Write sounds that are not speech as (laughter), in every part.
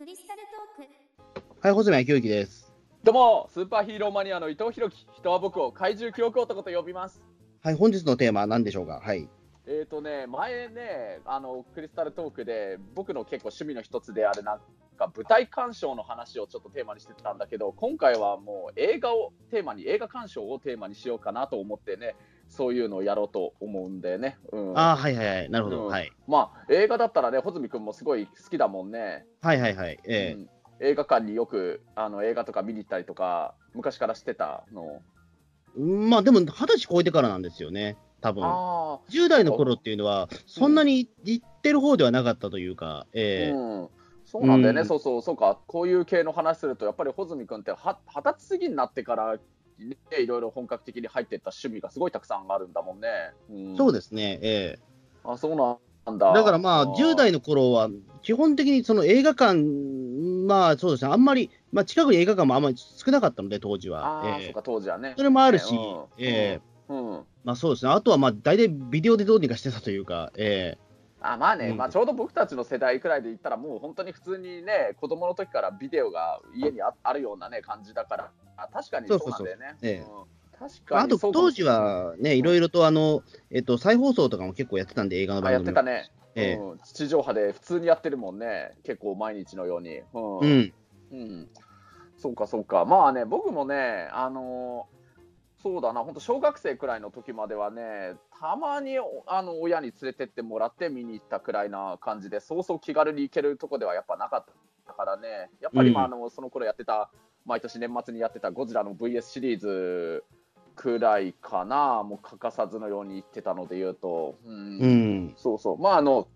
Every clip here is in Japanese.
クリスタルトークはい、細見明之です。どうも、スーパーヒーローマニアの伊藤弘樹、人は僕を怪獣記憶男と呼びます。はい、本日のテーマは何でしょうか？はい。えーとね、前ね、あのクリスタルトークで、僕の結構趣味の一つである、なんか舞台鑑賞の話をちょっとテーマにしてたんだけど、今回はもう映画をテーマに、映画鑑賞をテーマにしようかなと思ってね、そういうのをやろうと思うんでね。うん、ああ、はいはいはい。なるほど。うんはい。まあ、映画だったらね、穂積君もすごい好きだもんね。はいはいはい。えうん映画館によくあの映画とか見に行ったりとか、昔からしてたの？えまあでも、二十歳超えてからなんですよね。多分。ああ、10代の頃っていうのは、そんなに行ってる方ではなかったというか、ええうん、そうなんだよね、うんそうそう、そうか、こういう系の話すると、やっぱり穂積君っては二十歳過ぎになってから、ね、いろいろ本格的に入っていった趣味がすごいたくさんあるんだもんね。うん、そうですね。えあそうなんえだ。だからまあ、ー10代の頃は、基本的にその映画館、まあそうですね、あんまり、まあ近くに映画館もあんまり少なかったので、当時は。あー、ええそうか、当時はね。それもあるし、うんええうんうんまあそうですね。あとはまあ、大体ビデオでどうにかしてたというか、ええあまあね、うん。まあ、ちょうど僕たちの世代くらいで言ったら、もう本当に普通にね、子供の時からビデオが家にああるような、ね、感じだから、あ確かにそうなんだよね。ええ。うん。確かにあと当時はね、いろいろとあの、えっと、再放送とかも結構やってたんで、映画のあ番組やってたね、ええ。うん、地上波で普通にやってるもんね、結構毎日のように。うん。うん、うん。そうか、そうか、まあね、僕もね、あのーそうだな、本当、小学生くらいの時まではね、たまにおあの親に連れてってもらって見に行ったくらいな感じで、そうそう気軽に行けるとこではやっぱなかったからね、やっぱり、うん。まああのその頃やってた、毎年年末にやってたゴジラの VS シリーズくらいかな、もう欠かさずのように行ってたので言うと。うん。うん、そうそう、まああの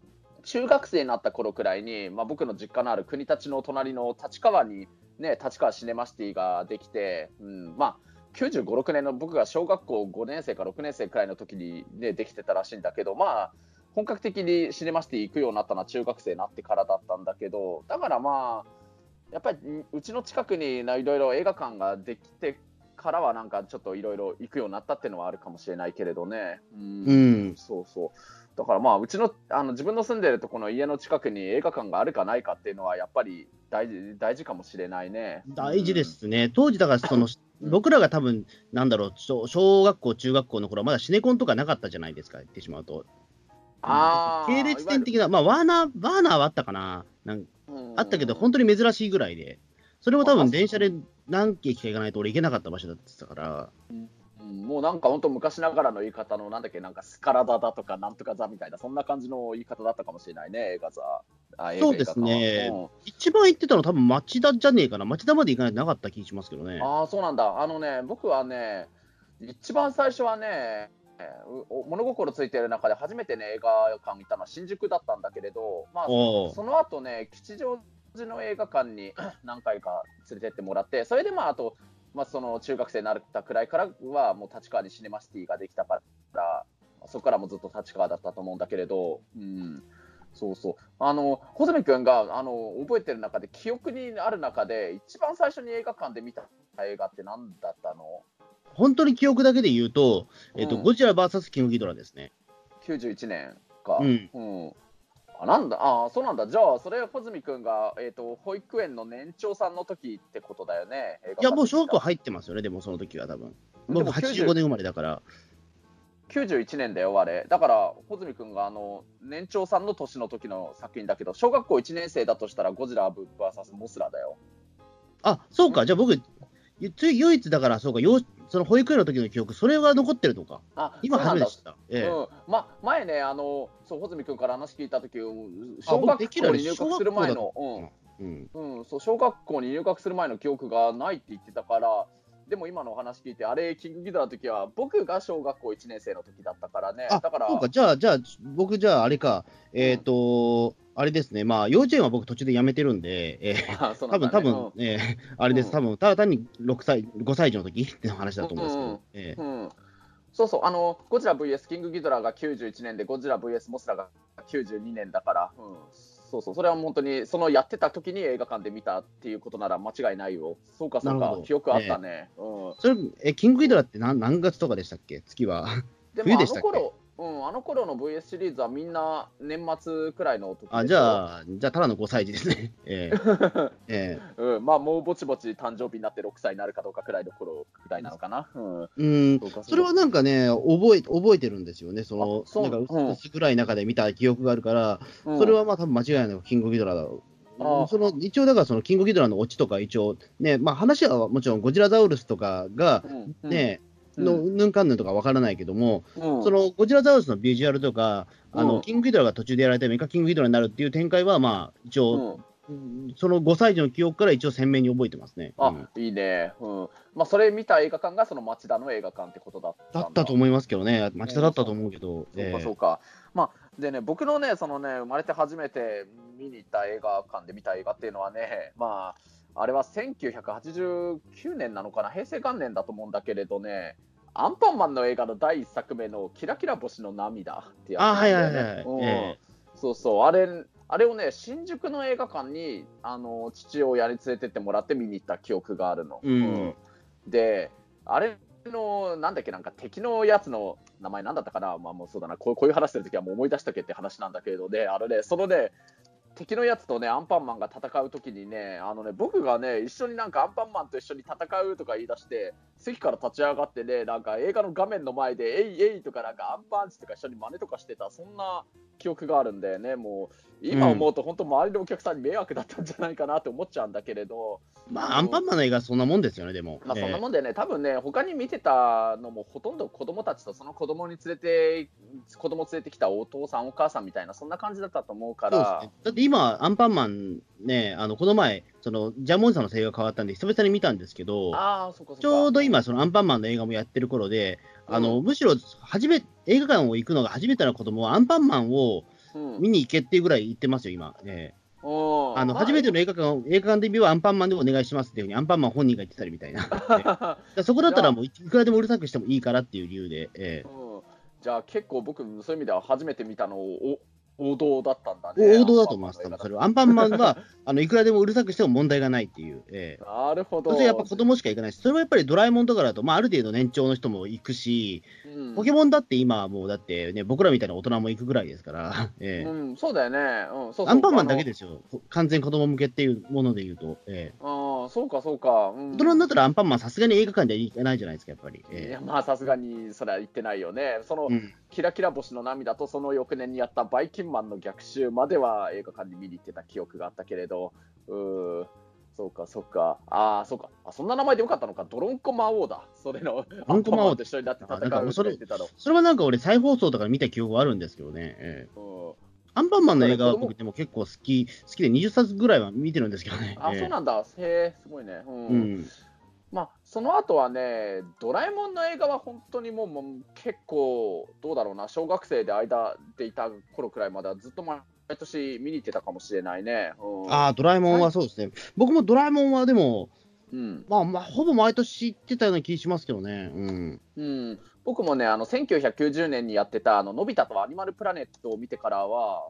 中学生になった頃くらいに、まあ、僕の実家のある国立の隣の立川に、ね、立川シネマシティができて、うん。まあ、95、6年の僕が小学校5年生か6年生くらいの時に、ね、できてたらしいんだけど、まあ、本格的にシネマシティ行くようになったのは中学生になってからだったんだけど、だからまあ、やっぱりうちの近くにいろいろ映画館ができてからは、なんかちょっといろいろ行くようになったっていうのはあるかもしれないけれどね。うんうん、そうそう。だからまあ、うちの、あの、自分の住んでるとこの家の近くに映画館があるかないかっていうのは、やっぱり大事、大事かもしれないね。大事で。すね。当時、だからその、僕らが多分なんだろう小、小学校、中学校の頃はまだシネコンとかなかったじゃないですか、言ってしまうと。ああ。系列店的な、まあ、ワーナー、ワーナーはあったかな、なんあったけど、本当に珍しいぐらいで、それも多あ分電車で何駅か行かないと俺行けなかった場所だってたから、うんもうなんか本当昔ながらの言い方の、なんだっけ、なんかスカラダだとか、なんとか座みたいな、そんな感じの言い方だったかもしれないね、映画座。そうですね映画館一番行ってたの多分町田じゃねえかな、町田まで行かないとなかった気がしますけどね。ああ、そうなんだ。あのね、僕はね、一番最初はね、物心ついてる中で初めてね、映画館行ったのは新宿だったんだけれど、まあ、その後ね、吉祥寺の映画館に何回か連れてってもらって、それでまあ、あと、まあ、その中学生になったくらいからは、もう立川にシネマシティができたから、そこからもずっと立川だったと思うんだけれど、うん、そうそう。あの、穂積君が、あの、覚えてる中で、記憶にある中で、一番最初に映画館で見た映画って何だったの？本当に記憶だけで言うと、えっとうんゴジラ VS キングギドラですね。91年か。うんうんあなんだ？あそうなんだ。じゃあ、それ、穂積君が、えー、と保育園の年長さんの時ってことだよね。いや、もう小学校館入ってますよね、でもその時は多分。僕、90 85年生まれだから。91年だよ、あれ。だから、穂積君があの年長さんの年の時の作品だけど、小学校1年生だとしたら、ゴジラ VS モスラだよ。あ、そうか、じゃあ僕、つい唯一だから、そうか、幼その保育園の時の記憶、それが残ってるのか。あ今初めて知った。ええ。うん。ま、前ね、あのそう穂積君から話聞いた時あ小学校に入学する前の、うん。うん。うん、そう小学校に入学する前の記憶がないって言ってたから、でも今のお話聞いて、あれ、キングギドラの時は、僕が小学校1年生の時だったからね、あだから、そうか、じゃあ、じゃあ、僕、じゃあ、あれか、えっ、と、あれですね、まあ、幼稚園は僕途中で辞めてるんで、えーあそう多分多分えーあれです、多分ただ単に6歳、5歳児の時っていう話だと思うんですけど、そうそう、あのゴジラ VS キングギドラが91年で、ゴジラ VS モスラが92年だから、うん、そうそう、それは本当に、そのやってた時に映画館で見たっていうことなら間違いないよ。そうか、そうか。記憶あったね。うん。ー。それえ、キングギドラって何何月とかでしたっけ、月は。でもあの冬でしたっけ？頃うん、あの頃の VS シリーズはみんな年末くらいの時あ、じゃあ、じゃあ、ただの5歳児ですね。(laughs) ええ (laughs) えうん、まあもうぼちぼち誕生日になって6歳になるかどうかくらいの頃くらいなのかな？うん、えうん。それはなんかね、覚え、覚えてるんですよね。そのあ、そうなんかうん薄ぐらい中で見た記憶があるから、うんそれはまあ多分間違いなくキングギドラだろう。ああその一応だからそのキングギドラのオチとか一応ね、まあ話はもちろんゴジラザウルスとかがうんうんね、うんのヌンカンヌンとかわからないけども、うんそのゴジラザウルスのビジュアルとか、あのうんキングギドラが途中でやられてメカキングギドラになるっていう展開はまあ一応、うんその5歳児の記憶から一応鮮明に覚えてますね。あ、うんいいね。うん。まあ、それ見た映画館がその町田の映画館ってことだったんだったと思いますけどね、町田だったと思うけど、そうええかそうか。まあ、でね、僕のね、そのね、生まれて初めて見に行った映画館で見た映画っていうのはね、まあ、あれは1989年なのかな、平成元年だと思うんだけれどね、アンパンマンの映画の第一作目のキラキラ星の涙ってやつあ、はいはいはい。なんだよねうん。えそうそう、あれ、あれをね、新宿の映画館に、あの、父親に連れてってもらって見に行った記憶があるの。うん。で、あれの、なんだっけ、なんか敵のやつの名前なんだったかな、まあもうそうだな、こうこういう話してるときはもう思い出したっけって話なんだけれどね、あのね、そのね、敵のやつとね、アンパンマンが戦うときにね、あのね、僕がね、一緒になんかアンパンマンと一緒に戦うとか言い出して、席から立ち上がってね、なんか映画の画面の前で、えいえいとかなんかアンパンチとか一緒に真似とかしてた、そんな記憶があるんだよね、もう、今思うと本当周りのお客さんに迷惑だったんじゃないかなって思っちゃうんだけれど、まあ、アンパンマンの映画はそんなもんですよね、でも。まあ、そんなえもんでね、多分ね、他に見てたのもほとんど子供たちとその子供に連れて、子供連れてきたお父さん、お母さんみたいな、そんな感じだったと思うからえそうですね、。だって今、アンパンマンね、あのこの前、そのジャムおじさんの声優が変わったんで、久々に見たんですけど、ああ、そそ。ちょうど今、そのアンパンマンの映画もやってる頃で、あのうむしろ初め映画館を行くのが初めての子供はアンパンマンをうん、見に行けっていうぐらい言ってますよ、今。ええうんあのま初めての映画館映画館デビューはアンパンマンでお願いしますっていうふうにアンパンマン本人が言ってたりみたいな。(laughs) そこだったらもういくらでもうるさくしてもいいからっていう理由で。ええうんじゃあ結構僕、そういう意味では初めて見たのお王道だったんだね。王道だと思います、多分それは。アンパンマンは (laughs) あのいくらでもうるさくしても問題がないっていう。ええなるほど。そしてやっぱ子供しか行かないし、それはやっぱりドラえもんとかだと、まあ、ある程度年長の人も行くし、うんポケモンだって今はもうだってね、僕らみたいな大人も行くぐらいですから、(laughs) ええうん、そうだよね。うん、そうそうアンパンマンだけで。ですよ、完全子供向けっていうもので言うと、ええああ、そうか、そうか。うん大人になったらアンパンマンさすがに映画館では行かないじゃないですか、やっぱり。いえやまあさすがにそれは言ってないよね。その、えうんキラキラ星の涙とその翌年にやったバイキンマンの逆襲までは映画館に見に行ってた記憶があったけれど、うーそうか、そうか、ああ、そうか。あ、そんな名前でよかったのか、ドロンコ魔王だ、それの、ドロンコ魔王。アンパンマンと一緒になって戦うそれって言ってたの。それはなんか俺、再放送とか見た記憶はあるんですけどね、ええ。うん。アンパンマンの映画は僕でも結構好き、好きで20冊ぐらいは見てるんですけどね。あ、ええ。そうなんだ、へえ、すごいね。うん。うん。まあ、その後はね、ドラえもんの映画は本当にもうもう結構、どうだろうな、小学生で間でいた頃くらいまではずっと毎年見に行ってたかもしれないね。うん、ああ、ドラえもんはそうですね。僕もドラえもんはでも、うんまあ、まあ、ほぼ毎年行ってたような気しますけどね。うん。うん、僕もね、あの1990年にやってたあののび太とアニマルプラネットを見てからは、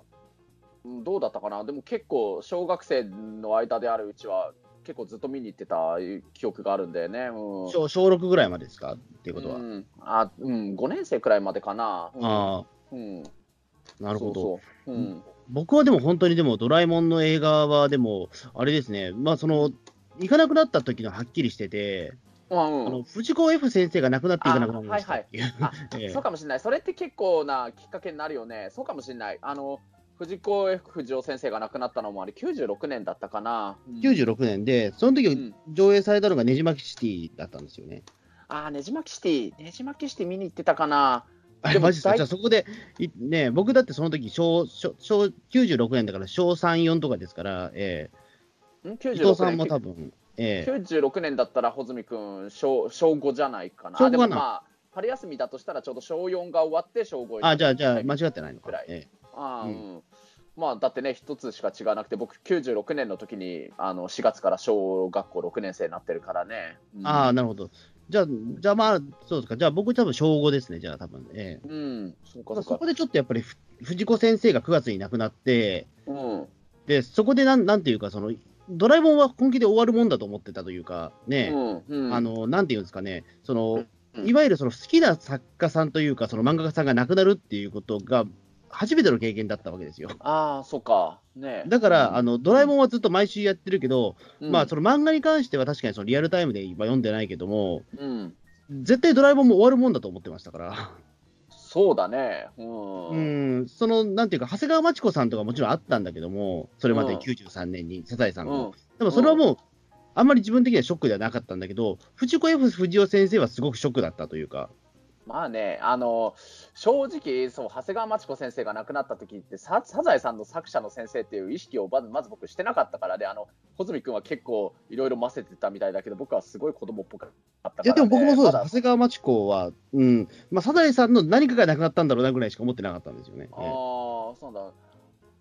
うんどうだったかな、でも結構、小学生の間であるうちは、結構ずっと見に行ってた記憶があるんだよね。うん。小小6ぐらいまでですか？っていうことは。うん。あうん、5年生くらいまでかな。うん。あうん、あ、なるほど。そうそう。うん。僕はでも本当にでも、ドラえもんの映画はでも、あれですね、まあ、その、行かなくなった時のはっきりしてて、あうん。あの藤子 F 先生が亡くなっていかなくなりましたっていう。あ (laughs) ええ。そうかもしれない、それって結構なきっかけになるよね、そうかもしれない、あの藤子 F 不二雄先生が亡くなったのもあれ、96年だったかな。うん。96年で、その時うん。上映されたのがねじまきシティだったんですよね。あー、ねじまきシティ、ねじまきシティ見に行ってたかな。あれ、マジですか？大じゃあそこで、いね、僕だってその時小小小96年だから小3、4とかですから、えんえ伊藤さん96も年。多分、ええ。96年だったら穂積君小、小5じゃないかな。小五かなあでもまあ、春休みだとしたらちょうど小4が終わって小5にあ、じゃあ、じゃあ、間違ってないのか。くらい。ええ。あー、ううんまあ、だってね、一つしか違わなくて、僕、96年の時にあの4月から小学校6年生になってるからね。うんああ、なるほど。じゃあ、じゃあまあ、そうですか。じゃあ僕多分小5ですね、じゃあ多分。ええうん、そうかまあそこでちょっとやっぱりふ藤子先生が9月に亡くなって、うん、で、そこでなんなんていうか、その、ドラえもんは本気で終わるもんだと思ってたというか、ね、うん、うん、あの、なんていうんですかね、その、うんいわゆるその好きな作家さんというか、その漫画家さんが亡くなるっていうことが、初めての経験だったわけですよ。ああ、そうか。ねだから、あの、のドラえもんはずっと毎週やってるけど、うんまあ、その漫画に関しては確かにそのリアルタイムで今読んでないけども、うん。絶対ドラえもんも終わるもんだと思ってましたから。そうだね。う。うんん、その、なんていうか、長谷川町子さんとかもちろんあったんだけども、それまでうん93年に、サザエさんの。うん。でもそれはもう、あんまり自分的にはショックではなかったんだけど、藤子 F 不二雄先生はすごくショックだったというか、まあね、あの正直そう、長谷川町子先生が亡くなった時ってサ、サザエさんの作者の先生っていう意識をまずまず僕、してなかったからで、あの穂積君は結構いろいろ混ぜてたみたいだけど、僕はすごい子供っぽかったから、ね、いや、でも僕もそうです、長谷川町子は、うん、まあ、サザエさんの何かがなくなったんだろうなぐらいしか思ってなかったんですよね。ああ、そうだ。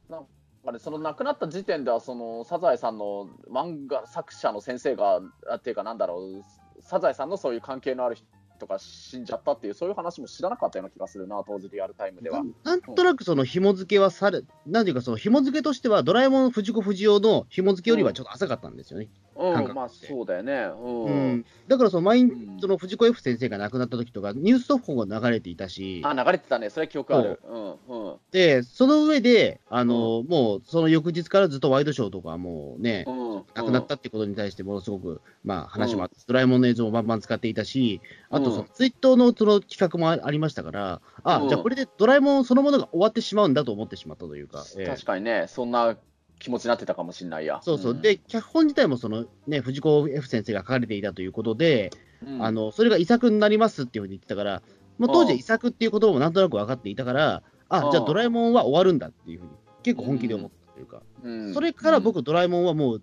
なんかね、その亡くなった時点では、そのサザエさんの漫画作者の先生が、あっていうか、なんだろう、サザエさんのそういう関係のある人が死んじゃったっていう、そういう話も知らなかったような気がするな、当時リアルタイムでは。ななんとなくその紐付けはされ、なんていうか、その紐付けとしては、ドラえもん藤子不二雄の紐付けよりはちょっと浅かったんですよね。うん、感覚まあそうだよね。うん。うん。だからその毎日うん。その藤子 F 先生が亡くなった時とか、ニュース速報が流れていたし、あ、流れてたね、それ記憶ある。う。ん、うん。で、その上で、あのもうその翌日からずっとワイドショーとかもうね、うん、亡くなったってことに対してものすごく、まあ、話もあって、ドラえもんの映像もバンバン使っていたし、あとその、ツイッターのその企画もあありましたから、あ、うん。じゃあこれでドラえもんそのものが終わってしまうんだと思ってしまったというか、ええ。確かにね、そんな気持ちになってたかもしれないや。そうそう、ん。で、脚本自体もその、ね、藤子 F 先生が書かれていたということで、うん。あのそれが遺作になりますっていうふうに言ってたから、もう当時は遺作っていう言葉もなんとなく分かっていたから、あ、じゃあドラえもんは終わるんだっていうふうに、結構本気で思ったというか、うん。それから僕、ドラえもんはもう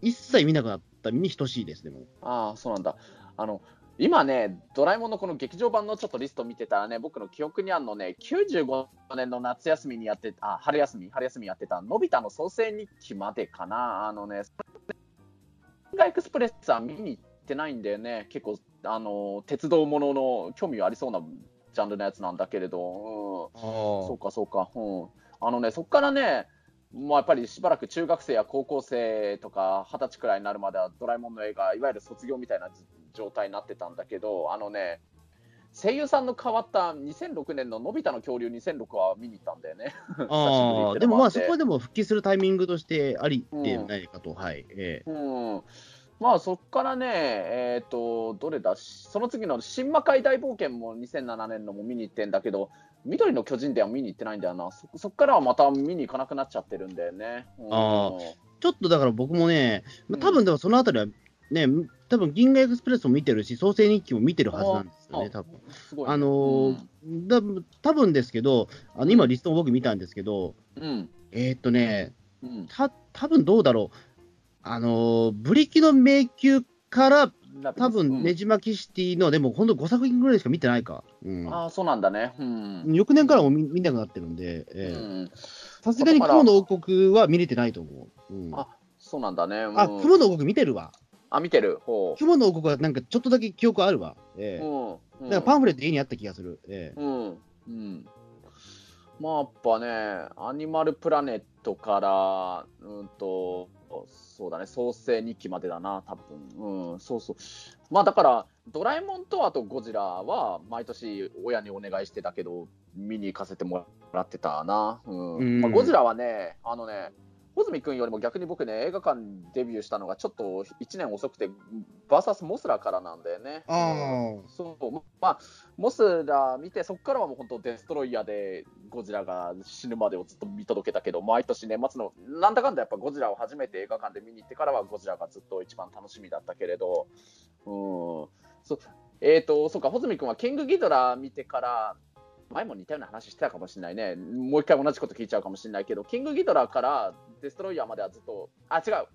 一切見なくなった身に等しいですね、も。う。ああ、そうなんだ。あの、今ね、ドラえもんのこの劇場版のちょっとリスト見てたらね、僕の記憶にあるのね、95年の夏休みにやってあ、春休み、春休みやってた、のび太の創世日記までかな。あのね、ガエクスプレスは見に行ってないんだよね。結構、あの、鉄道ものの興味ありそうなジャンルのやつなんだけれど、うん、そうか、そうか。うん。あのね、そこからね、もうやっぱりしばらく中学生や高校生とか二十歳くらいになるまではドラえもんの映画、いわゆる卒業みたいな状態になってたんだけど、あのね、声優さんの変わった2006年ののび太の恐竜2006は見に行ったんだよね。ああ、でもまあ、そこはで。でも復帰するタイミングとしてありではないかと、はい。ええうん。まあそこからね、えっ、と、どれだ、その次の新魔界大冒険も2007年のも見に行ってんだけど、緑の巨人では見に行ってないんだよな。そそこからはまた見に行かなくなっちゃってるんだよね。うんあちょっとだから僕もね、多分でもそのあたりはね、多分銀河エクスプレスも見てるし、創世日記も見てるはずなんですよね、あ多分あのーだ多分ですけど、あの今、リストも僕見たんですけど、うん、うん、えーっとね、うん。た多分どうだろう、あのーブリキの迷宮から、多分ねじまきシティの、でも本当5作品ぐらいしか見てないか。うんああ、そうなんだね。うん。翌年からも見見なくなってるんで、さすがに雲の王国は見れてないと思う。うん、あそうなんだね。うんあ、雲の王国見てるわ。あ、見てる？ほ雲の王国はなんかちょっとだけ記憶あるわ。えう。えうん。うんだからパンフレット家にあった気がする。ええうん。うん。まあ、やっぱね、アニマルプラネットから、うんと、そうだね、創世日記までだな、多分うん、そうそう。まあ、だから、ドラえもんとあとゴジラは、毎年親にお願いしてたけど、見に行かせてもらってたな。うん。うんまあ、ゴジラはね、あのね、穂積君よりも逆に僕ね、映画館デビューしたのがちょっと1年遅くて、バーサスモスラからなんだよね。あそう、まあ、モスラ見て、そこからはもう本当、デストロイヤーでゴジラが死ぬまでをずっと見届けたけど、毎年年末の、なんだかんだやっぱゴジラを初めて映画館で見に行ってからは、ゴジラがずっと一番楽しみだったけれど、うん、そう、えっ、と、そうか、穂積君はキングギドラ見てから、前も似たような話してたかもしれないね。もう一回同じこと聞いちゃうかもしれないけど、キングギドラからデストロイヤーまではずっと、あ、違う。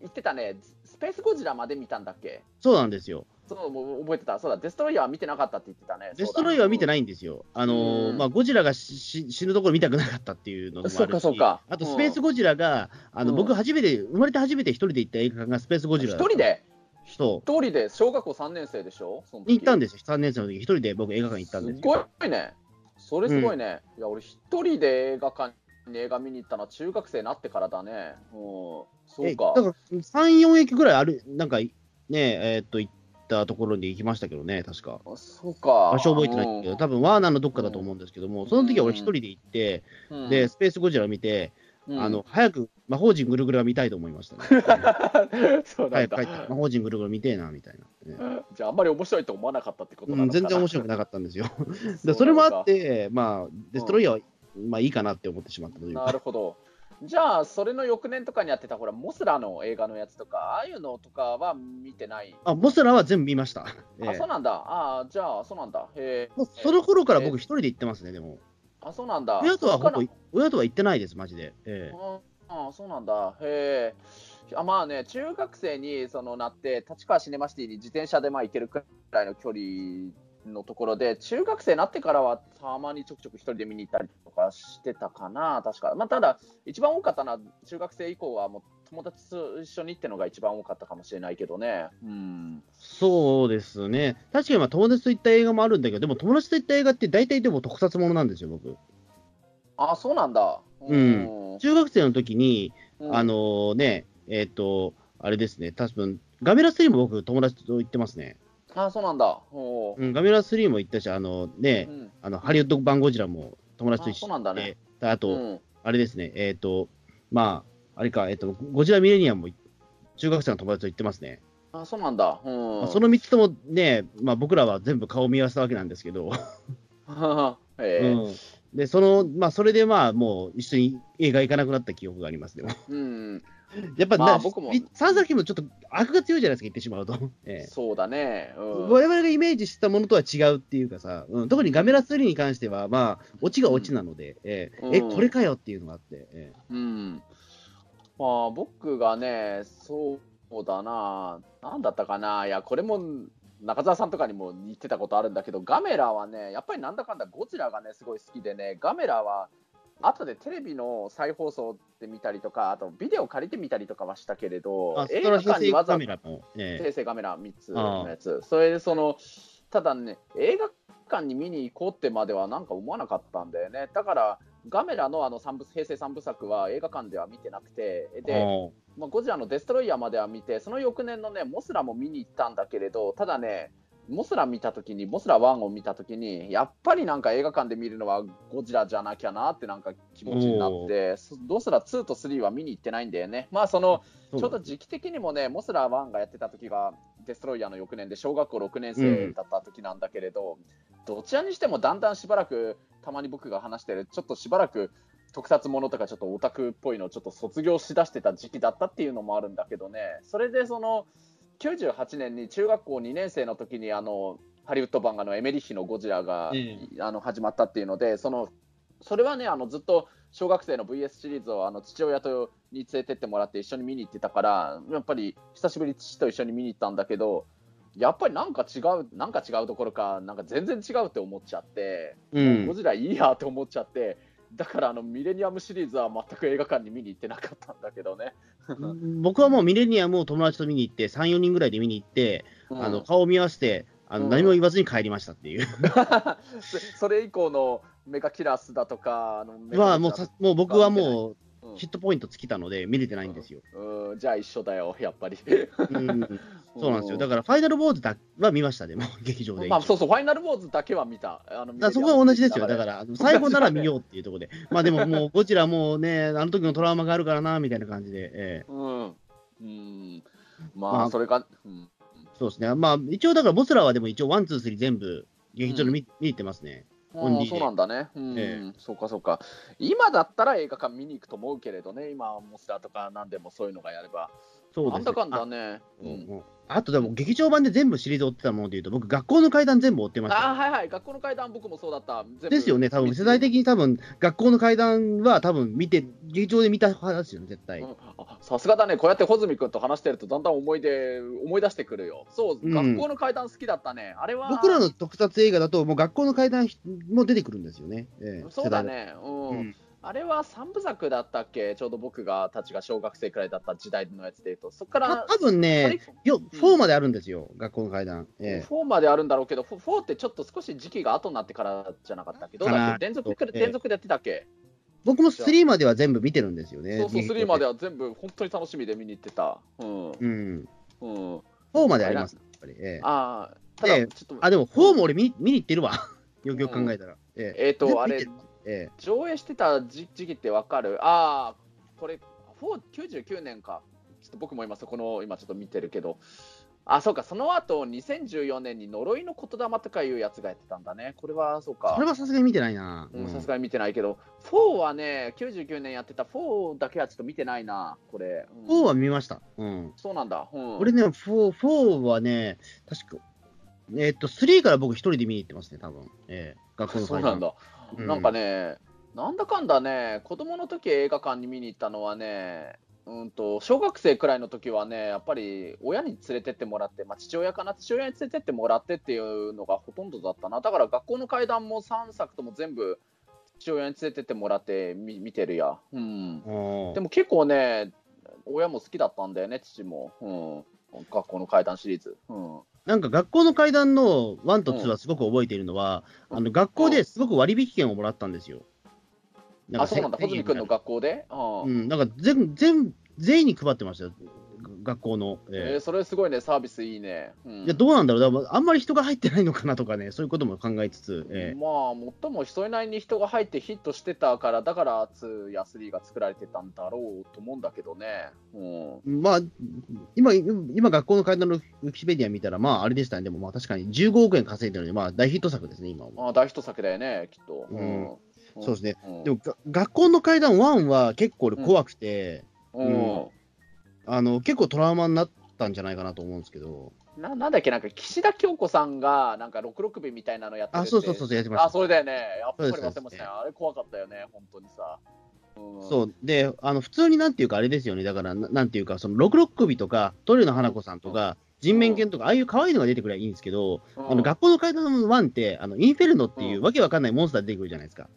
言ってたね。スペースゴジラまで見たんだっけ？そうなんですよ。そう、もう覚えてた。そうだ、デストロイヤーは見てなかったって言ってたね。デストロイヤーは見てない。んですよ。あのーうんまあ、ゴジラが死ぬところ見たくなかったっていうのもあるし、そうかそうかあとスペースゴジラが、あのうん僕初めて、生まれて初めて一人で行った映画館がスペースゴジラ一人で？そ一人で？小学校3年生でしょ？そのう。時行ったんですよ。3年生の時一人で僕映画館行ったんですすよ。ごいね。それすごいね。いや、俺一人で映画館に映画見に行ったのは中学生になってからだね。うん。そうか。えだから3、4駅ぐらいある、なんかね、えーっと、行っったところに行きましたけどね、確か。あそうか。場所覚えてないけど、多分ワーナーのどっかだと思うんですけども、その時は俺一人で行って、うんで、スペースゴジラ見て、うんあの、早く魔法陣ぐるぐるが見たいと思いましたね。(laughs) そうなんだ早く帰って魔法陣ぐるぐる見てえな、みたいな。ね (laughs) じゃあ、あんまり面白いと思わなかったってことなうん、のかな、全然面白くなかったんですよ。(laughs) そそれもあっなて、まあ、デストロイヤーは、まあいいかなって思ってしまったという。なか。るほど。じゃあ、それの翌年とかにやってた、ほら、モスラの映画のやつとか、ああいうのとかは見てない？あ、モスラは全部見ました。えあ、えそうなんだ。あじゃあ、そうなんだ。へえ。その頃から僕一人で行ってますね、でも。あ、そうなんだ。親とはほぼ親とは行ってないです、マジで。ええああ、そうなんだ。へえ。あまあね、中学生にそのなって、立川シネマシティに自転車でまあ行けるくらいの距離のところで、中学生になってからはたまにちょくちょく一人で見に行ったりとかしてたかな、確か。まあ、ただ、一番多かったのは、中学生以降はもう友達と一緒に行ってのが一番多かったかもしれないけどね。うん。そうですね。確かにまあ友達と行った映画もあるんだけど、でも友達と行った映画って大体でも特撮ものなんですよ、僕。あ、そうなんだ。うん中学生の時に、うんあのね、えっ、と、あれですね、多分ガメラ3も僕、友達と行ってますね。あ、そうなんだ。うん、ガメラ3も行ったし、あのね、うんあのハリウッド版ゴジラも友達と一緒あそうなんだねであと、うんあれですね、えっ、と、まあ、あれか、えっ、と、ゴジラミレニアムも中学生の友達と行ってますね。あ、そうなんだ。うんまあその3つともね、まあ、僕らは全部顔を見合わせたわけなんですけど、(laughs) へえうん、で、その、まあ、それでまあ、もう一緒に映画行かなくなった記憶があります、でも。うん。やっぱ、なまあ僕も3作品もちょっと悪が強いじゃないですか、言ってしまうと。(laughs) ええ。そうだね。うん。我々がイメージしてたものとは違うっていうかさ、うん、特にガメラ3に関しては、まあ、オチがオチなので、ええ。うん。え、これかよっていうのがあって、え。うん。まあ、僕がね、そうだな、なんだったかな、いや、これも中澤さんとかにも言ってたことあるんだけど、ガメラはね、やっぱりなんだかんだゴジラがね、すごい好きでね、ガメラは、後でテレビの再放送で見たりとか、あとビデオ借りてみたりとかはしたけれどあ、、映画館にわざカメラも、ええ平成カメラ3つのやつ、それでその、ただね、映画館に見に行こうってまではなんか思わなかったんだよね。だから、ガメラのあの三部平成3部作は映画館では見てなくて、で、おまあ、ゴジラのデストロイヤーまでは見て、その翌年のね、モスラも見に行ったんだけれど、ただね、モスラ見たときに、モスラ1を見たときに、やっぱりなんか映画館で見るのはゴジラじゃなきゃなってなんか気持ちになって、そモスラ2と3は見に行ってないんだよね。まあその、ちょうど時期的にもね、モスラ1がやってた時がデストロイヤーの翌年で小学校6年生だった時なんだけれど、どちらにしてもだんだんしばらく、たまに僕が話してる、ちょっとしばらく特撮ものとかちょっとオタクっぽいのをちょっと卒業しだしてた時期だったっていうのもあるんだけどね、それでその98年に中学校2年生の時にあのハリウッド版あのエメリッヒのゴジラが、えあの始まったっていうので、そのそれはね、あのずっと小学生の VS シリーズをあの父親とに連れてってもらって一緒に見に行ってたから、やっぱり久しぶりに父と一緒に見に行ったんだけど、やっぱりなんか違う、なんか違うところか、なんか全然違うって思っちゃって、うん。ゴジラいいやって思っちゃって、だからあのミレニアムシリーズは全く映画館に見に行ってなかったんだけどね。僕はもうミレニアムを友達と見に行って、3、4人ぐらいで見に行って、うんあの顔を見合わせて、あのうん何も言わずに帰りましたっていう。(laughs) そそれ以降のメガキラスだとか、あのメガまあもうさもう僕はもううんヒットポイント尽きたので見れてないんですよ。うん、じゃあ一緒だよ、やっぱり。うん、そうなんですよ。だからファイナルボーズだは見ましたでも劇場で。まあ、そうそう、ファイナルボーズだけは見た。あのだそこは同じですよ。だから、最後なら見ようっていうところで。まあでももう、ゴジラもうね、あの時のトラウマがあるからな、みたいな感じで。ええうん。うん。まあ、まあそれが、うん。そうですね。まあ一応だから、モスラはでも一応、 one, two, three 全部、劇場で見,、見に行ってますね。ああそうなんだね。うん、えそうかそうか。今だったら映画館見に行くと思うけれどね、今、モスラとかなんでもそういうのがやれば。そうね。なんだかんだあね。ううんんあとでも、劇場版で全部シリーズ追ってたものでいうと、僕、学校の怪談全部追ってましあた。あ、はいはい。学校の階段僕もそうだった。ですよね、多分世代的に多分学校の階段は多分見て、劇場で見た派ですよね、絶対。さすがだね、こうやって穂積君と話してると、だんだん思い出、思い出してくるよ。そう、うん学校の階段好きだったね。あれは。僕らの特撮映画だと、もう学校の階段も出てくるんですよね。ええそうだ。ね。うん。うんあれは三部作だったっけ？ちょうど僕がたちが小学生くらいだった時代のやつでいうと、そこかたら多分ね、ようん4まであるんですよ、学校の階段。ええ4まであるんだろうけど、4 4ってちょっと少し時期が後になってからじゃなかったっけ？どうだっかなけ？連続ええ連続でやってたっけ、僕も3までは全部見てるんですよね。そうそう、劇場3までは全部本当に楽しみで見に行ってた。うん。うん。うん。4まであります。ぱり。ええああ、ただ、でちょっと、あ、でも、4も俺見見に行ってるわ。よくよく考えたら。ええっ、と、あれええ上映してた時時期ってわかる？ああ、これ、4、99年か。ちょっと僕も今、そこの、今ちょっと見てるけど、あ、そうか、その後、2014年に呪いの言霊とかいうやつがやってたんだね。これは、そうか。それはさすがに見てないな。さすがに見てないけど、4はね、99年やってた4だけはちょっと見てないな、これ。うん4は見ました。うん。そうなんだ。うん、俺ね、4、4はね、確か、えっと、3から僕一人で見に行ってますね、多分。ええ学校のそうなんだ。うん。なんかね、なんだかんだね、子供の時映画館に見に行ったのはね、うんと小学生くらいの時はね、やっぱり親に連れてってもらって、まあ、父親かな、父親に連れてってもらってっていうのがほとんどだったな、だから学校の階段も3作とも全部、父親に連れてってもらって見見てるや、うん、でも結構ね、親も好きだったんだよね、父も、うん、学校の階段シリーズ。うんなんか学校の階段の1と2はすごく覚えているのは、うん。あの学校ですごく割引券をもらったんですよ。あ、そうなんだ、1000穂積君の学校で、うんうん、なんか全全全員に配ってましたよ、学校の。ええーそれすごいね、サービスいいね。うんーいやどうなんだろうだあんまり人が入ってないのかなとかね、そういうことも考えつつ、えまあ、最もそれなりに人が入ってヒットしてたから、だから2や3が作られてたんだろうと思うんだけどね。うん、ーまあ、今、今学校の階段のウィキペディア見たら、まああれでしたね、でもまあ確かに15億円稼いでるので、まあ大ヒット作ですね、今は。まあ、大ヒット作だよね、きっと。うんんそうですね。うんでもが学校の階段1は結構俺怖くて、うんあの結構トラウマになったんじゃないかなと思うんですけど、ななんだっけ、なんか岸田京子さんが、なんか66尾みたいなのやってるあ、そうそうそうそう、やってました。あ、それだよね。やっぱり忘れましたよ。あれ怖かったよね、本当にさ。うんそうであの普通になんていうか、あれですよね、だからななんていうか、その六六首とか、鳥野花子さんとか、人面犬とか、ああいう可愛いのが出てくればいいんですけど、うんあの学校の階段の1って、あのインフェルノっていううんわけわかんないモンスター出てくるじゃないですか。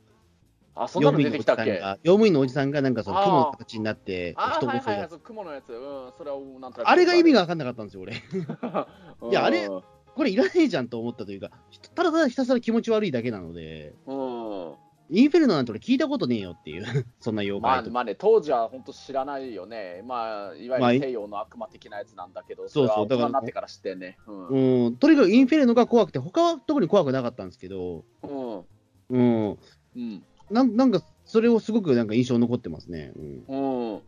あ、そんなの出てきたっけ？用務員のおじさんが、なんかその雲の形になって、あ、人はいはいはい、そう雲のやつ。うん、それはなんとなくあれが意味が、がわかんなかったんですよ、俺。(laughs) うんいやあれこれいらねえじゃんと思ったというか、ただただひたすら気持ち悪いだけなので、うん。インフェルノなんて俺聞いたことねえよっていう、(laughs) そんな妖怪と。まあまあね、当時は本当知らないよね。まあ、いわまあゆる西洋の悪魔的なやつなんだけど、そうそうだからなってから知ってんね。うん。うん、とにかくインフェルノが怖くて、他は特に怖くなかったんですけど、うん。うん、うん。なんなんかそれをすごくなんか印象残ってますね。うんうん。